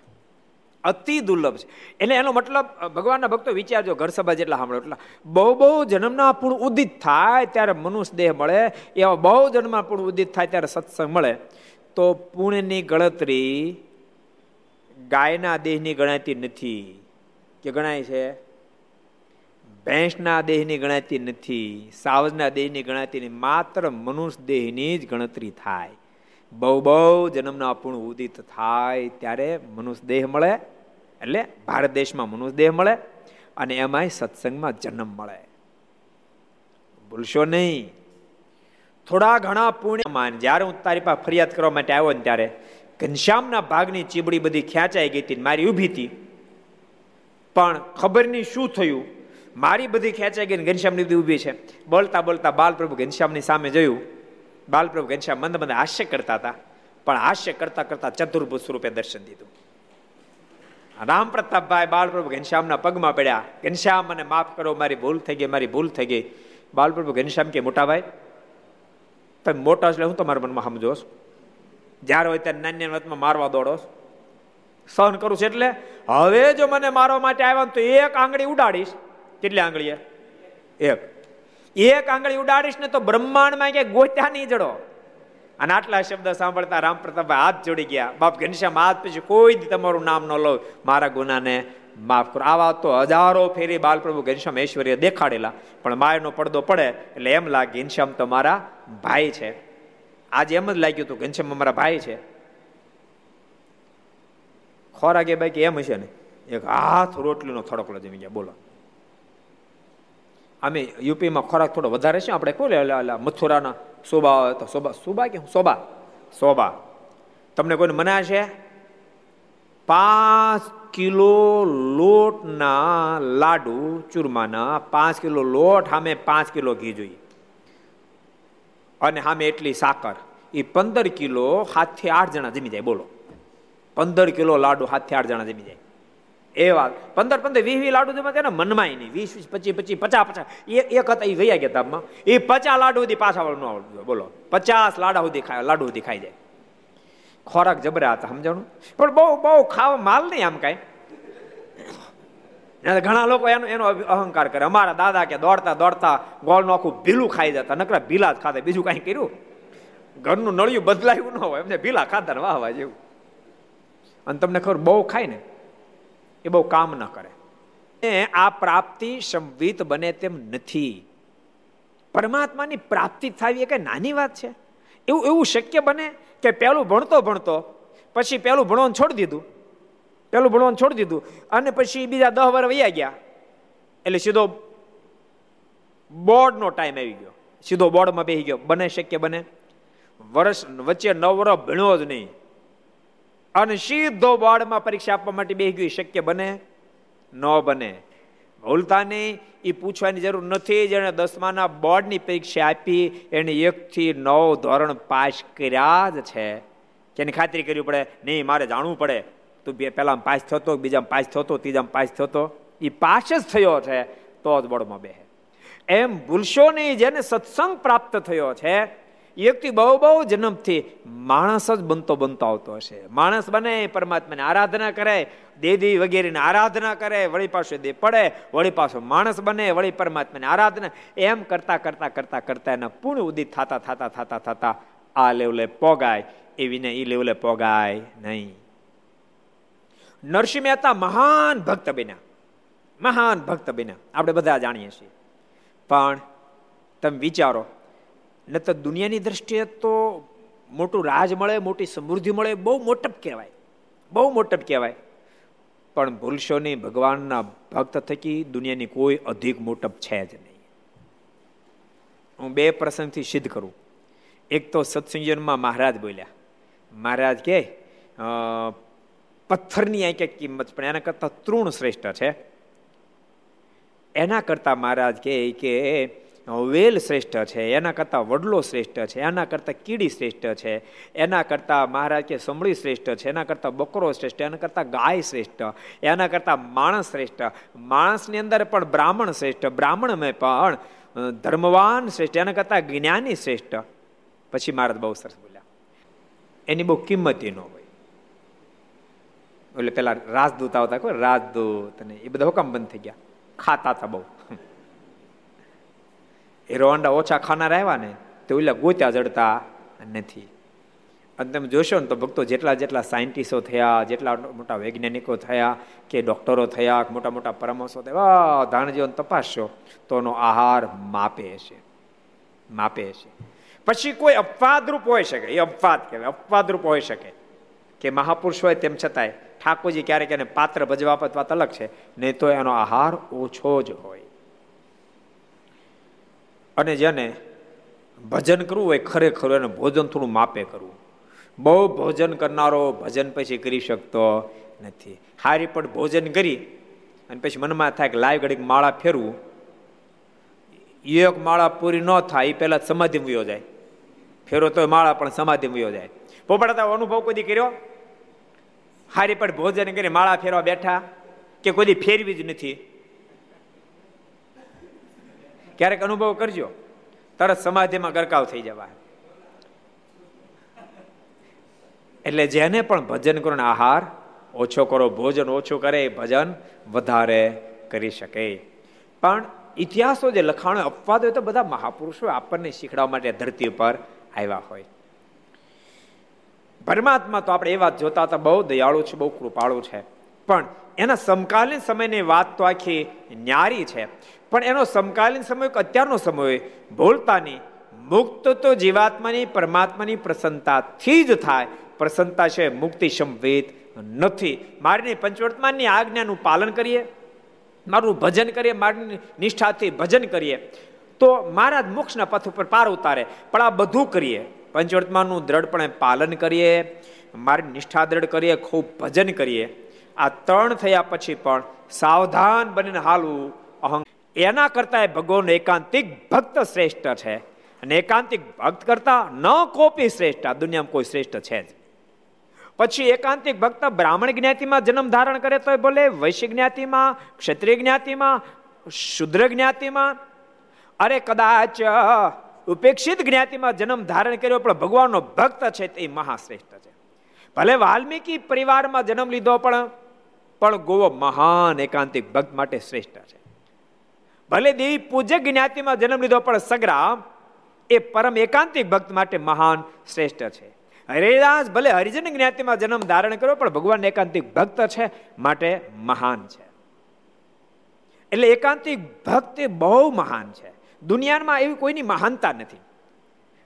અતિ દુર્લભ છે. એટલે એનો મતલબ ભગવાનના ભક્તો વિચારજો, ઘર સભા જેટલા સાંભળો, એટલા. બહુ બહુ જન્મના પૂર્ણ ઉદિત થાય ત્યારે મનુષ્ય દેહ મળે, એવા બહુ જન્મના પૂર્ણ ઉદિત થાય ત્યારે સત્સંગ મળે. તો પુણ્યની ગણતરી ગાયના દેહની ગણાતી નથી. કે ગણાય છે? ભેંસના દેહની ગણાતી નથી. સાવજના દેહની ગણાતી માત્ર મનુષ્ય દેહની જ ગણતરી થાય. બહુ બહુ જન્મના પૂર્ણ ઉદિત થાય ત્યારે મનુષ્ય દેહ મળે, એટલે ભારત દેશમાં મનુષ્ય દેહ મળે અને એમાંય સત્સંગમાં જન્મ મળે. ભૂલશો નહીં. થોડા ઘણા પુણ્યમાન, જ્યારે હું તારી પાસે ફરિયાદ કરવા માટે આવ્યો ને ત્યારે, ઘનશ્યામના ભાગની ચીબડી બધી ખેંચાઈ ગઈ હતી મારી ઊભી હતી. પણ ખબર નહીં શું થયું. મારી બધી ખેંચાઈ ગઈ ઘનશ્યામની બધી ઊભી છે. બોલતા બોલતા બાલપ્રભુ ઘનશ્યામની સામે જોયું. બાલપ્રભુ ઘનશ્યામ મંદ મંદ હાસ્ય કરતા હતા. પણ હાસ્ય કરતા કરતા ચતુર્ભુજ સ્વરૂપે દર્શન દીધું. રામ પ્રતાપભાઈ બાલપ્રભુ ઘનશ્યામના પગમાં પડ્યા. ઘનશ્યામ, મને માફ કરો, મારી ભૂલ થઈ ગઈ, મારી ભૂલ થઈ ગઈ. બાલપ્રભુ ઘનશ્યામ કે, મોટા ભાઈ, તમે મોટા એટલે હું તમારા મનમાં સમજો જ્યારે હોય ત્યારે નાની વતમાં મારવા દોડો સહન કરું છું એટલે હવે જો મને મારવા માટે આવ્યા તો એક આંગળી ઉડાડીશ. કેટલી આંગળીએ એક. એક આંગળી ઉડાડીશ ને તો બ્રહ્માંડમાં ક્યાંય ગોત્યા નહીં જડો. અને આટલા શબ્દ સાંભળતા રામ પ્રતાપભાઈ હાથ જોડી ગયા. બાપ ઘનશ્યામ, હાથ પછી કોઈ તમારું નામ ન લો. મારા ગુનાને માફ કરો. આવા તો હજારો ફેરી બાલપ્રભુ ઘનશ્યામ ઐશ્વર્ય દેખાડેલા. પણ માયનો પડદો પડે એટલે એમ લાગે ઘનશ્યામ તો મારા ભાઈ છે. આજે એમ જ લાગ્યું હતું, ઘનશ્યામ અમારા ભાઈ છે. ખોરાક એ બાકી એમ હશે ને? એક હાથ રોટલીનો થોડોકલો જમી ગયા. બોલો. અમે યુપીમાં ખોરાક થોડો વધારે છે, આપણે કોઈ મથુરાના સોબા, તો સોબા સોબા કે સોબા. સોબા. તમને કોઈને મનાય છે? પાંચ કિલો લોટના લાડુ ચૂરમાના, પાંચ કિલો લોટ સામે પાંચ કિલો ઘી જોઈએ. અને સામે એટલી સાકર. એ પંદર કિલો હાથથી આઠ જણા જમી જાય, બોલો. પંદર કિલો લાડુ હાથથી આઠ જણા જમી જાય. એ વાત. પંદર પંદર વીસ વીસ લાડુ જમા તેના મનમાં નહીં. વીસ વીસ પચીસ પચીસ પચાસ પચાસ. એ એક હતા એ વૈયા ગયા ધામમાં. એ પચાસ લાડુ સુધી પાછા ન આવડતું બોલો. પચાસ લાડા સુધી ખાય, લાડુ સુધી ખાઈ જાય. ખોરાક જબરા હતા, સમજાણું? પણ બહુ બહુ ખાવા માલ નહીં આમ કાંઈ. ઘણા લોકો એનો એનો અહંકાર કરે. અમારા દાદા કે દોડતા દોડતા ગોળનું આખું ભીલું ખાઈ જતા. નકરા ભીલા જ ખાતા. બીજું કાંઈ કર્યું? ઘરનું નળિયું બદલાયું ન હોય. એમને ભીલા ખાતા વાહ વાહ જેવું. અને તમને ખબર, બહુ ખાય ને એ બહુ કામ ન કરે. એ આ પ્રાપ્તિ સંવિત બને તેમ નથી. પરમાત્માની પ્રાપ્તિ થવી એ કઈ નાની વાત છે? એવું એવું શક્ય બને કે પહેલું ભણતો ભણતો, પછી પહેલું ભણવાનું છોડી દીધું પહેલું ભણવાનું છોડી દીધું, અને પછી બીજા દહ વર્ષ વૈયા ગયા. એટલે સીધો બોર્ડનો ટાઈમ આવી ગયો. સીધો બોર્ડમાં બેસી ગયો. બને શક્ય બને. વર્ષ વચ્ચે નવ વર્ષ ભણ્યો જ નહીં. અને સીધો બોર્ડમાં પરીક્ષા આપવા માટે બે ગયું. શક્ય બને? ન બને. ભૂલતા નહીં. એ પૂછવાની જરૂર નથી. જેણે દસમાના બોર્ડની પરીક્ષા આપી, એને એકથી નવ ધોરણ પાસ કર્યા જ છે. તેની ખાતરી કરવી પડે? નહીં, મારે જાણવું પડે. તું બે પહેલા પાસ થતો, બીજામાં પાસ થતો, ત્રીજામાં પાસ થતો. એ પાસ જ થયો છે, તો જ બોર્ડમાં બે એમ ભૂલશો નહીં, જેને સત્સંગ પ્રાપ્ત થયો છે વ્યક્તિ બહુ બહુ જન્મથી માણસ જ બનતો બનતો આવતો હશે. માણસ બને, પરમાત્માને આરાધના કરે, દેદી વગેરેને આરાધના કરે, વળી પાછો દે પડે, વળી પાછો માણસ બને, વળી પરમાત્માને આરાધના. એમ કરતા કરતા કરતા કરતા એના પૂર્ણ ઉદિત થતા થતા થતા થતા આ લેવલે પોગાય એવીને એ લેવલે પોગાય નહીં. નરસિંહ મહેતા મહાન ભક્ત બન્યા. મહાન ભક્ત બન્યા. આપણે બધા જાણીએ છીએ. પણ તમે વિચારો ન તો દુનિયાની દ્રષ્ટિએ તો મોટું રાજ મળે, મોટી સમૃદ્ધિ મળે, બહુ મોટપ કહેવાય. બહુ મોટપ કહેવાય. પણ ભૂલશો નહીં, ભગવાનના ભક્ત થકી દુનિયાની કોઈ અધિક મોટપ છે જ નહીં. હું બે પ્રસંગથી સિદ્ધ કરું. એક તો સત્સંજનમાં મહારાજ બોલ્યા, મહારાજ કે પથ્થરની આંકે કિંમત પણ એના કરતાં તૃણ શ્રેષ્ઠ છે. એના કરતાં મહારાજ કહે કે વેલ શ્રેષ્ઠ છે, એના કરતાં વડલો શ્રેષ્ઠ છે, એના કરતાં કીડી શ્રેષ્ઠ છે, એના કરતાં મહારાજ કે સમળી શ્રેષ્ઠ છે, એના કરતાં બકરો શ્રેષ્ઠ, એના કરતાં ગાય શ્રેષ્ઠ, એના કરતાં માણસ શ્રેષ્ઠ, માણસની અંદર પણ બ્રાહ્મણ શ્રેષ્ઠ, બ્રાહ્મણમાં પણ ધર્મવાન શ્રેષ્ઠ, એના કરતાં જ્ઞાની શ્રેષ્ઠ. પછી મહારાજ બહુ સરસ બોલ્યા. એની બહુ કિંમતી ન હોય. એટલે પેલા રાજદૂત આવતા કોઈ રાજદૂત ને એ બધા હુકમ બંધ થઈ ગયા. ખાતા હતા બહુ. હીરો અંડા ઓછા ખાનાર આવ્યા ને, તો ઓલા ગોત્યા જડતા નથી. અને તમે જોશો ને તો ભક્તો જેટલા જેટલા સાયન્ટિસ્ટો થયા, જેટલા મોટા વૈજ્ઞાનિકો થયા, કે ડોક્ટરો થયા મોટા મોટા પરામર્શો થયા ધાણજીવન તપાસશો, તો એનો આહાર માપે છે માપે છે પછી કોઈ અપવાદરૂપ હોઈ શકે, એ અપવાદ કહેવાય, અપવાદરૂપ હોઈ શકે, કે મહાપુરુષ હોય તેમ છતાંય ઠાકોરજી ક્યારેક એને પાત્ર ભજવા વાત અલગ છે, નહીં તો એનો આહાર ઓછો જ હોય. અને જેને ભજન કરવું હોય ખરેખર એને ભોજન થોડું માપે કરવું. બહુ ભોજન કરનારો ભજન પછી કરી શકતો નથી. હારી પણ ભોજન કરી અને પછી મનમાં થાય કે લાઈવ ઘડીક માળા ફેરવું. એક માળા પૂરી ન થાય એ પહેલા સમાધિ વયો જાય. ફેરો તો માળા પણ સમાધિ વયો જાય. પોપડા અનુભવ કોઈ કર્યો? હારી પણ ભોજન કરી, માળા ફેરવા બેઠા કે કોઈ ફેરવી જ નથી? ક્યારેક અનુભવ કરજો. તરત સમાધિમાં ગરકાવ થઈ જવા. એટલે જેને પણ ભજન કરો આહાર, ઓછો કરો ભોજન, ઓછું કરે ભજન વધારે કરી શકે. પણ ઇતિહાસો જે લખાણો અપવાદ હોય તો બધા મહાપુરુષો આપણને શીખડવા માટે ધરતી ઉપર આવ્યા હોય. પરમાત્મા તો આપણે એ વાત જોતા હતા, બહુ દયાળુ છે, બહુ કૃપાળુ છે. પણ એના સમકાલીન સમયની વાત તો આખી ન્યારી છે. પણ એનો સમકાલીન સમય અત્યારનો સમય ભૂલતા નહીં મુક્ત તો જીવાત્માની, પરમાત્માની પ્રસન્નતાથી જ થાય. પ્રસન્નતા છે, મુક્તિ સંવેદ નથી. મારીની પંચવર્તમાનની આજ્ઞાનું પાલન કરીએ, મારું ભજન કરીએ મારી નિષ્ઠાથી ભજન કરીએ, તો મારા જ મોક્ષના પથ ઉપર પાર ઉતારે. પણ આ બધું કરીએ. પંચવર્તમાનનું દ્રઢપણે પાલન કરીએ, મારી નિષ્ઠા દ્રઢ કરીએ, ખૂબ ભજન કરીએ. આ ત્રણ થયા પછી પણ સાવધાન બનીને હાલવું અહં. એના કરતા ભગવાન એકાંતિક ભક્ત શ્રેષ્ઠ છે. અને એકાંતિક ભક્ત કરતા ન કોપી શ્રેષ્ઠ, આ દુનિયામાં કોઈ શ્રેષ્ઠ છે જ. પછી એકાંતિક ભક્ત બ્રાહ્મણ જ્ઞાતિમાં જન્મ ધારણ કરે તો બોલે વૈશ્ય જ્ઞાતિમાં, ક્ષત્રિય જ્ઞાતિમાં, શુદ્ર જ્ઞાતિમાં. અરે કદાચ ઉપેક્ષિત જ્ઞાતિમાં જન્મ ધારણ કર્યો પણ ભગવાનનો ભક્ત છે તે મહાશ્રેષ્ઠ છે. ભલે વાલ્મીકી પરિવારમાં જન્મ લીધો પણ પણ ગોવો મહાન એકાંતિક ભક્ત માટે શ્રેષ્ઠ છે. ભલે દેવી પૂજ્ય જ્ઞાતિમાં જન્મ લીધો, પણ સગ્રામ એ પરમ એકાંતિક ભક્ત માટે મહાન શ્રેષ્ઠ છે. હરિદાસ ભલે હરિજન જ્ઞાતિમાં જન્મ ધારણ કર્યો, પણ ભગવાન એકાંતિક ભક્ત છે માટે મહાન છે. એટલે એકાંતિક ભક્ત બહુ મહાન છે. દુનિયામાં એવી કોઈની મહાનતા નથી.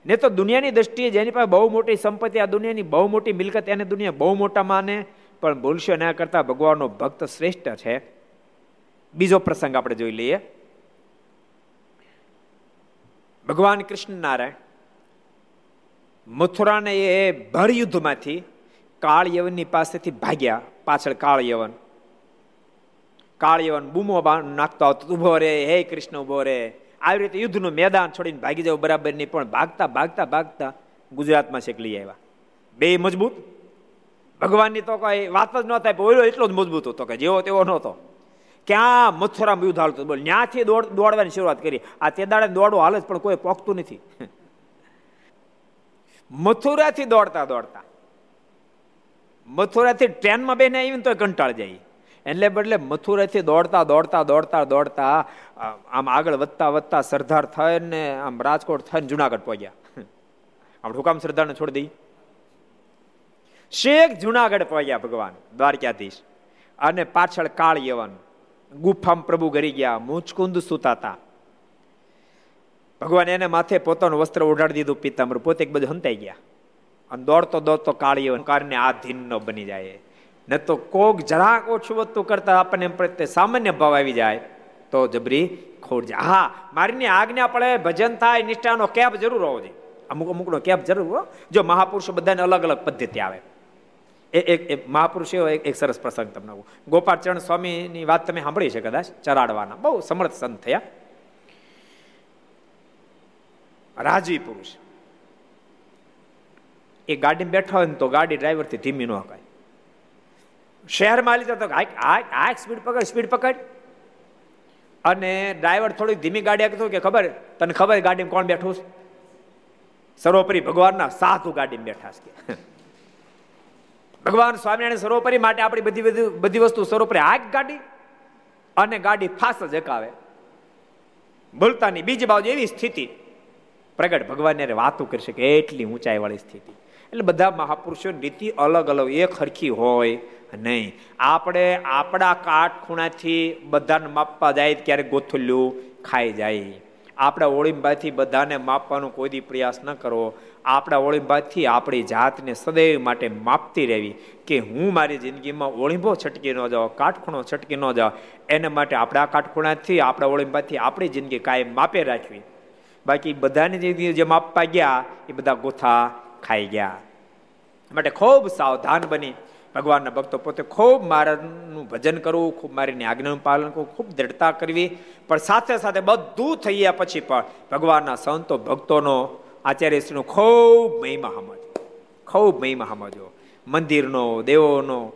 ને તો દુનિયાની દ્રષ્ટિએ જેની પાસે બહુ મોટી સંપત્તિ, આ દુનિયાની બહુ મોટી મિલકત, એને દુનિયા બહુ મોટા માને. પણ ભૂલશો ના કરતા ભગવાનનો ભક્ત શ્રેષ્ઠ છે. બીજો પ્રસંગ આપણે જોઈ લઈએ. ભગવાન કૃષ્ણ નારાયણ મથુરાને એ ભર યુદ્ધમાંથી કાળયવનની પાસેથી ભાગ્યા, પાછળ કાળયવન. કાળયવન કાળ યવન બૂમો નાખતો આવતો ઊભો રે, હે કૃષ્ણ, ઊભો રે. આવી રીતે યુદ્ધનું મેદાન છોડીને ભાગી જવું બરાબર નહીં પણ ભાગતા ભાગતા ભાગતા ગુજરાતમાં છેક લઈ આવ્યા. બે મજબૂત ભગવાનની તો કઈ વાત જ ન થાય ઓલો એટલો જ મજબૂત હતો કે જેવો તેવો નહોતો. ક્યાં મથુરામાં યુદ્ધ હાલતું બોલ ત્યાંથી દોડ, દોડવાની શરૂઆત કરી. આ તે દાડે દોડવું હાલે પણ કોઈ પોખતું નથી. (laughs) મથુરાથી દોડતા દોડતા. મથુરાથી ટ્રેનમાં બેને આવીને તો કંટાળ જાય. એટલે બદલે મથુરાથી દોડતા દોડતા દોડતા દોડતા આમ આગળ વધતા વધતા સરદાર થઈને, આમ રાજકોટ થઈને જુનાગઢ પહોંચ્યા. (laughs) આમ હુકામ સરદારને છોડી દઈ શેખ જુનાગઢ પહોંચ્યા ભગવાન, દ્વારકાધીશ. અને પાછળ કાળ યવન ગુફામ પ્રભુ ગરી ગયા, મુચકુંદ સુતાતા. ભગવાન એને માથે પોતાનું વસ્ત્ર ઓઢાડી દીધું, પિતાંબર પોતે એક બધું હંતાઈ ગયા. અને દોડતો દોડતો કાળીઓ કારણે આધીન ન બની જાય. ન તો કોક જરાક ઓછું વધતું કરતા આપણને પ્રત્યે સામાન્ય ભાવ આવી જાય. તો જબરી ખોડ જાય. હા મારીની આજ્ઞા પડે, ભજન થાય, નિષ્ઠાનો કેબ જરૂર હોવો જોઈએ. અમુક અમુકનો કેબ જરૂર હો જો મહાપુરુષો બધાને અલગ અલગ પદ્ધતિ આવે. એક એક મહાપુરુષો એક સરસ પ્રસંગ તમને ગોપાલચરણ સ્વામીની વાત તમે સાંભળી છે કદાચ? ચરાડવાના. બહુ સમર્થ સંત થયા. રાજી પુરુષ. એ ગાડીમાં બેઠા હોય ને તો ગાડી ડ્રાઈવરથી ધીમી ન હકાય શહેરમાં લીધો તો આ સ્પીડ પકડ સ્પીડ પકડ. અને ડ્રાઈવર થોડીક ધીમી ગાડી આપતો કે ખબર? તને ખબર ગાડીમાં કોણ બેઠું સર્વોપરી ભગવાનના સાધુ ગાડીમાં બેઠા છે ભગવાન સ્વામિનારાયણ સર્વોપરી માટે આપણી બધી બધી વસ્તુ સર્વોપરી આગ ગાડી અને ગાડી ફાસ જ એકાવે. બોલતાની બીજી બાજુ એવી સ્થિતિ. પ્રગટ ભગવાન વાતો કરી શકે એટલી ઊંચાઈ વાળી સ્થિતિ. એટલે બધા મહાપુરુષો નીતિ અલગ અલગ, એક હરખી હોય નહીં. આપણે આપણા કાટ ખૂણાથી બધાને માપવા જાય ક્યારેક ગોથુલ્યું, ખાઈ જાય. આપણા ઓળીંબાથી બધાને માપવાનો કોઈ દી પ્રયાસ ન કરવો. આપણા ઓળીંબાથી આપણી જાતને સદૈવ માટે માપતી રહેવી કે હું મારી જિંદગીમાં ઓળીંબો છટકી ન જાઉં, કાટખૂણો છટકી ન જાઉં, એના માટે આપણા કાટખૂણાથી, આપણા ઓળીંબાથી આપણી જિંદગી કાયમ માપે રાખવી. બાકી બધાની જિંદગી જે માપવા ગયા, એ બધા ગોથા ખાઈ ગયા. માટે ખૂબ સાવધાન બની. ભગવાનના ભક્તો પોતે ખૂબ મારાનું ભજન કરવું, ખૂબ મારીની આજ્ઞાનું પાલન કરવું, ખૂબ દ્રઢતા કરવી. પણ સાથે સાથે બધું થઈ ગયા પછી પણ ભગવાનના સંતો ભક્તોનો આચાર્યશ્રીનો ખૂબ મહિમા સમજો. ખૂબ મહિમા સમજો. મંદિરનો, દેવોનો,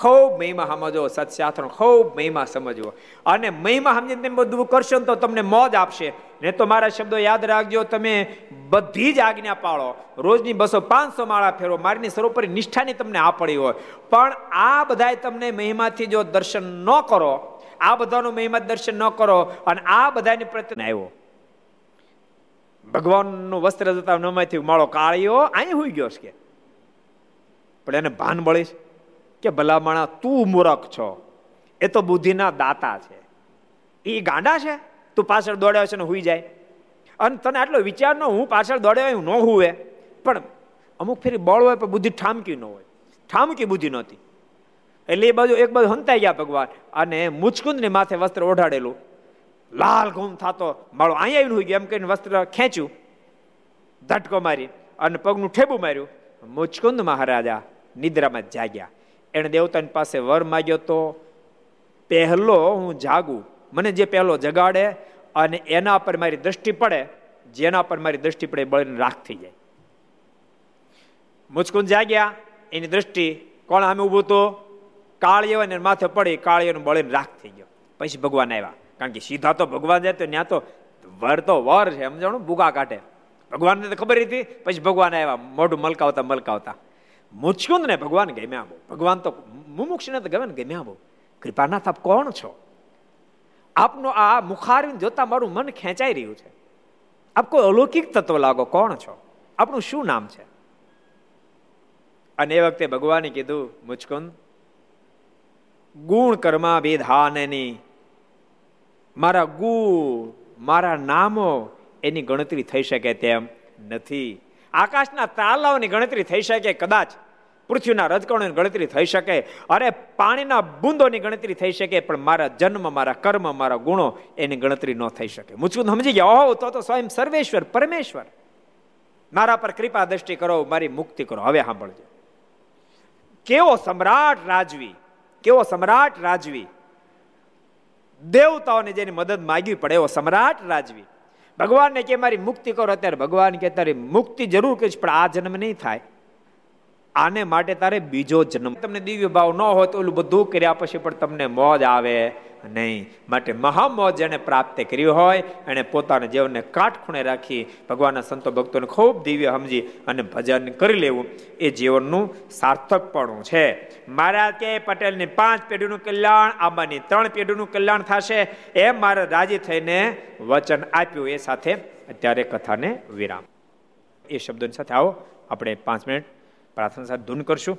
ખૂબ મહિમા સમજો, સત્શાસ્ત્રનો ખૂબ મહિમા સમજવો અને મહિમા સમજીને તમે બધું કરશો તો તમને મોજ આપશે. ને તો મારા શબ્દો યાદ રાખજો, તમે બધી જ આજ્ઞા પાળો. રોજની બસો પાંચસો માળા ફેરો મારીની સર્વોપરી નિષ્ઠાની તમને આ પડી હોય. પણ આ બધાય તમને મહિમાથી જો દર્શન ન કરો, આ બધાનો મહિમા દર્શન ન કરો અને આ બધાની પ્રત્યે આવ્યો. ભગવાનનું વસ્ત્ર જતા નમાંથી માળો કાળીઓ અહીં હોઈ ગયો છે પણ એને ભાન મળીશ કે ભલામણા તું મૂરખ છો. એ તો બુદ્ધિના દાતા છે. એ ગાંડા છે? તું પાછળ દોડ્યો છે ને હુઈ જાય. અને તને આટલો વિચાર ન હું પાછળ દોડ્યો હું ન હુવે. પણ અમુક ફેરી બળ હોય, પણ બુદ્ધિ ઠામકી ન હોય. ઠામકી બુદ્ધિ નહોતી. એટલે એ બાજુ એક બાજુ હંતાઈ ગયા ભગવાન. અને મુચકુંદની માથે વસ્ત્ર ઓઢાડેલું. લાલ ઘૂમ થતો માળો અહીંયા આવીને હોઈ ગયો, એમ કહીને વસ્ત્ર ખેંચ્યું, ધટકો મારી અને પગનું ઠેબુ માર્યું. મુચકુંદ મહારાજા નિદ્રામાં જાગ્યા. એણે દેવતાની પાસે વર માગ્યો તો, પહેલો હું જાગું. મને જે પહેલો જગાડે અને એના પર મારી દ્રષ્ટિ પડે, જેના પર મારી દ્રષ્ટિ પડે બળીને રાખ થઈ જાય. મુચકુંદ જાગ્યા, એની દ્રષ્ટિ કોણ આમે ઊભું તો કાળીઓ ને માથે પડી કાળીઓનું બળીને રાખ થઈ ગયો. પછી ભગવાન આવ્યા. કારણ કે સીધા તો ભગવાન જાય તો ત્યાં તો વર તો વર છે, સમજાણું? બુગા કાઢે. ભગવાનને તો ખબર હતી, પછી ભગવાન આવ્યા, મોઢું મલકાવતા મલકાવતા. મુચકુંદ ને ભગવાન ગમ્યા બહુ. ભગવાન તો મુમુક્ષને તો ગમે ને ગમ્યા બહુ. કૃપાનાથ આપ કોણ છો? આપનો આ મુખારવીને જોતા મારું મન ખેંચાઈ રહ્યું છે. આપ કોઈ અલૌકિક તત્વ લાગો, કોણ છો? આપણું શું નામ છે? અને એ વખતે ભગવાને કીધું, મુચકુંદ, ગુણ કર્મા વિધાનની મારા ગુણ, મારા નામો એની ગણતરી થઈ શકે તેમ નથી. આકાશના તાલાઓની ગણતરી થઈ શકે કદાચ, પૃથ્વીના રજકણોની ગણતરી થઈ શકે, અરે પાણીના બુંદોની ગણતરી થઈ શકે, પણ મારા જન્મ, મારા કર્મ, મારા ગુણો એની ગણતરી ન થઈ શકે. મુચકુદ સમજી ગયા, ઓહો, તો તો સ્વયં સર્વેશ્વર, પરમેશ્વર. મારા પર કૃપા દ્રષ્ટિ કરો, મારી મુક્તિ કરો. હવે સાંભળજો. કેવો સમ્રાટ રાજવી, કેવો સમ્રાટ રાજવી દેવતાઓને જેની મદદ માગવી પડે એવો સમ્રાટ રાજવી. ભગવાનને કે મારી મુક્તિ કરો, અત્યારે ભગવાન કે તારી મુક્તિ જરૂર કરીશ, પણ આ જન્મ નહીં થાય. આને માટે તારે બીજો જન્મ તમને દિવ્ય ભાવ ન હોય તો ઓલું બધું કર્યા પછી પણ તમને મોજ આવે. નહીં. માટે મહામોજ જેને પ્રાપ્ત કર્યું હોય એને પોતાના જીવનને કાટખૂણે રાખી ભગવાનના સંતો ભક્તોને ખૂબ દિવ્ય સમજી અને ભજન કરી લેવું. એ જીવનનું સાર્થકપણું છે. મારા કે પટેલની પાંચ પેઢીનું કલ્યાણ, આંબાની ત્રણ પેઢીનું કલ્યાણ થશે એમ મારે રાજી થઈને વચન આપ્યું. એ સાથે અત્યારે કથાને વિરામ. એ શબ્દોની સાથે આવો. આપણે પાંચ મિનિટ પ્રાર્થના સાથે ધૂન કરશું.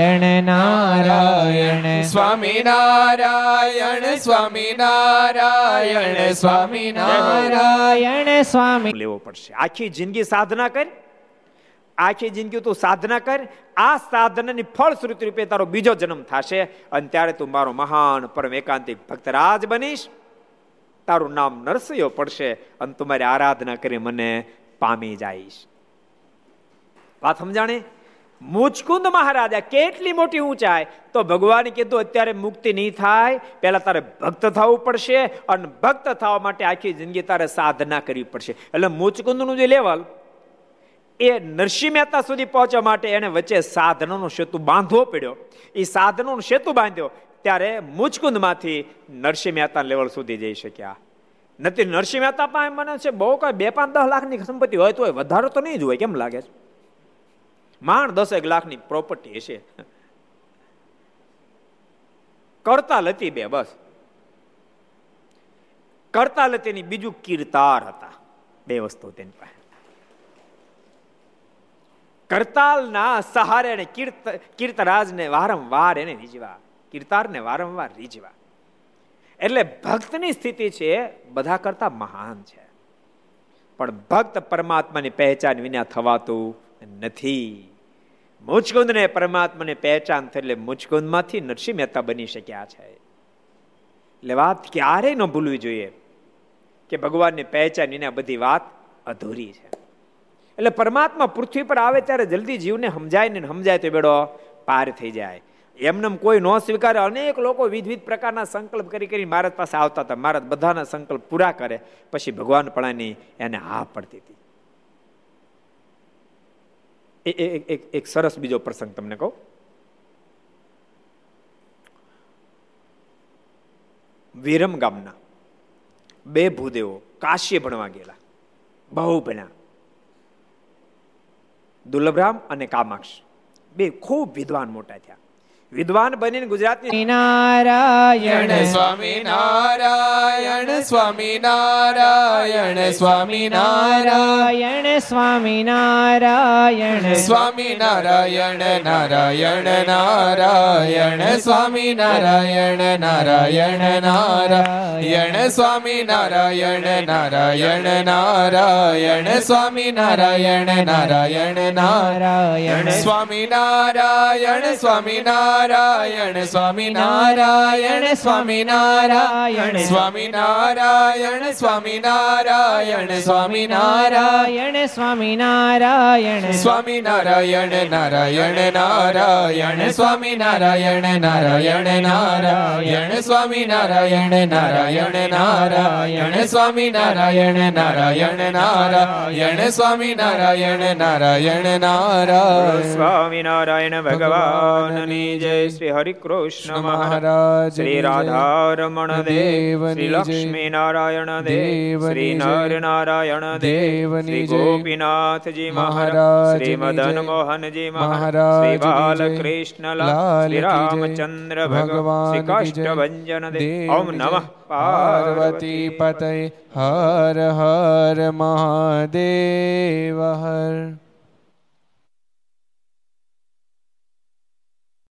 નારાયણ નારાયણ. સ્વામી નારાયણ સ્વામી નારાયણ સ્વામી નારાયણ સ્વામી. લેવો પડશે. આખી જિંદગી સાધના કર. આખી જિંદગી તું સાધના કર. આ સાધનાની ફળશ્રુતિ રૂપે તારો બીજો જન્મ થશે અને ત્યારે તું મારો મહાન પરમ એકાંતિક ભક્તરાજ બનીશ. તારું નામ નરસિંહ પડશે અને તમારી આરાધના કરી મને પામી જઈશ. વાત સમજાણે? મુચકુંદ મહારાજા કેટલી મોટી ઊંચાઈ? તો ભગવાને કીધું, અત્યારે મુક્તિ નહીં થાય. પહેલાં તારે ભક્ત થવું પડશે અને ભક્ત થવા માટે આખી જિંદગી તારે સાધના કરવી પડશે. એટલે મુચકુંદનું જે લેવલ, એ નરસિંહ મહેતા સુધી પહોંચવા માટે એને વચ્ચે સાધનોનો સેતુ બાંધવો પડ્યો. એ સાધનોનો સેતુ બાંધ્યો ત્યારે મુચકુંદમાંથી નરસિંહ મહેતા લેવલ સુધી જઈ શક્યા. નથી, નરસિંહ મહેતા પાસે મને છે, બહુ કઈ બે પાંચ દસ લાખની સંપત્તિ હોય તો વધારો તો નહીં જ હોય, કેમ લાગે છે? માંડ દસેક લાખની પ્રોપર્ટી હશે. કરતા લતી બે, બસ. કરતા લતીની બીજું કીર્તાર હતા. બે વસ્તુ તેની પાસે. કરતાલના સહારે કીર્ત, કીર્તરાજને વારંવાર એને રીઝવા. કીર્તારને વારંવાર રીઝવા. એટલે ભક્તની સ્થિતિ છે, બધા કરતા મહાન છે. પણ ભક્ત પરમાત્માની પહેચાન વિના થવાતું નથી. મુચકુંદને પરમાત્માને પહેચાન થઈ એટલે મુચકુંદમાંથી નરસિંહ મહેતા બની શક્યા છે. એટલે વાત ક્યારેય ન ભૂલવી જોઈએ કે ભગવાનની પહેચાન એને બધી વાત અધૂરી છે. એટલે પરમાત્મા પૃથ્વી પર આવે ત્યારે જલ્દી જીવને સમજાય ને સમજાય તો બેડો પાર થઈ જાય. એમને કોઈ ન સ્વીકારે. અનેક લોકો વિવિધ પ્રકારના સંકલ્પ કરી કરી મહારાજ પાસે આવતા હતા. મહારાજ બધાના સંકલ્પ પૂરા કરે. પછી ભગવાન પણ એને હા પડતી હતી. એક એક સરસ બીજો પ્રસંગ તમને કહું. વિરમ ગામના બે ભૂદેવો કાશી ભણવા ગયેલા. બહુ ભણ્યા. દુર્લભરામ અને કામાક્ષ. બે ખૂબ વિદ્વાન મોટા થયા. વિદ્વાન બનીને ગુજરાતની નારાયણ સ્વામી નારાયણ સ્વામી નારાયણ સ્વામી નારાયણ સ્વામી નારાયણ સ્વામી નારાયણ. નારાયણ નારાયણ સ્વામી નારાયણ. નારાયણ નારાયણ સ્વામી નારાયણ. નારાયણ નારાયણ સ્વામી નારાયણ. નારાયણ નારાયણ સ્વામી નારાયણ સ્વામી નારાયણ નારાયણ સ્વામી નારાયણ સ્વામી નારાયણ સ્વામી નારાયણ સ્વામી નારાયણ સ્વામી નારાયણ સ્વામી નારાયણ સ્વામી નારાયણ નારાયણ નારાયણ સ્વામી નારાયણ નારાયણ નારાયણ સ્વામી નારાયણ નારાયણ નારાયણ સ્વામી નારાયણ નારાયણ નારાયણ સ્વામી નારાયણ નારાયણ નારાયણ સ્વામી નારાયણ ભગવાનની જય શ્રી હરિકૃષ્ણ મહારાજ. શ્રી રાધારમણ દેવ શ્રી લક્ષ્મી નારાયણ દેવ શ્રી નર નારાયણ દેવ શ્રી ગોપીનાથજી મહારાજ શ્રી મદન મોહનજી મહારાજ શ્રી બાલકૃષ્ણ શ્રી રામચંદ્ર ભગવાન શ્રી કાષ્ટભન દેવ ઓમ નમઃ. પાર્વતી પતય હર હર મહાદેવ હર.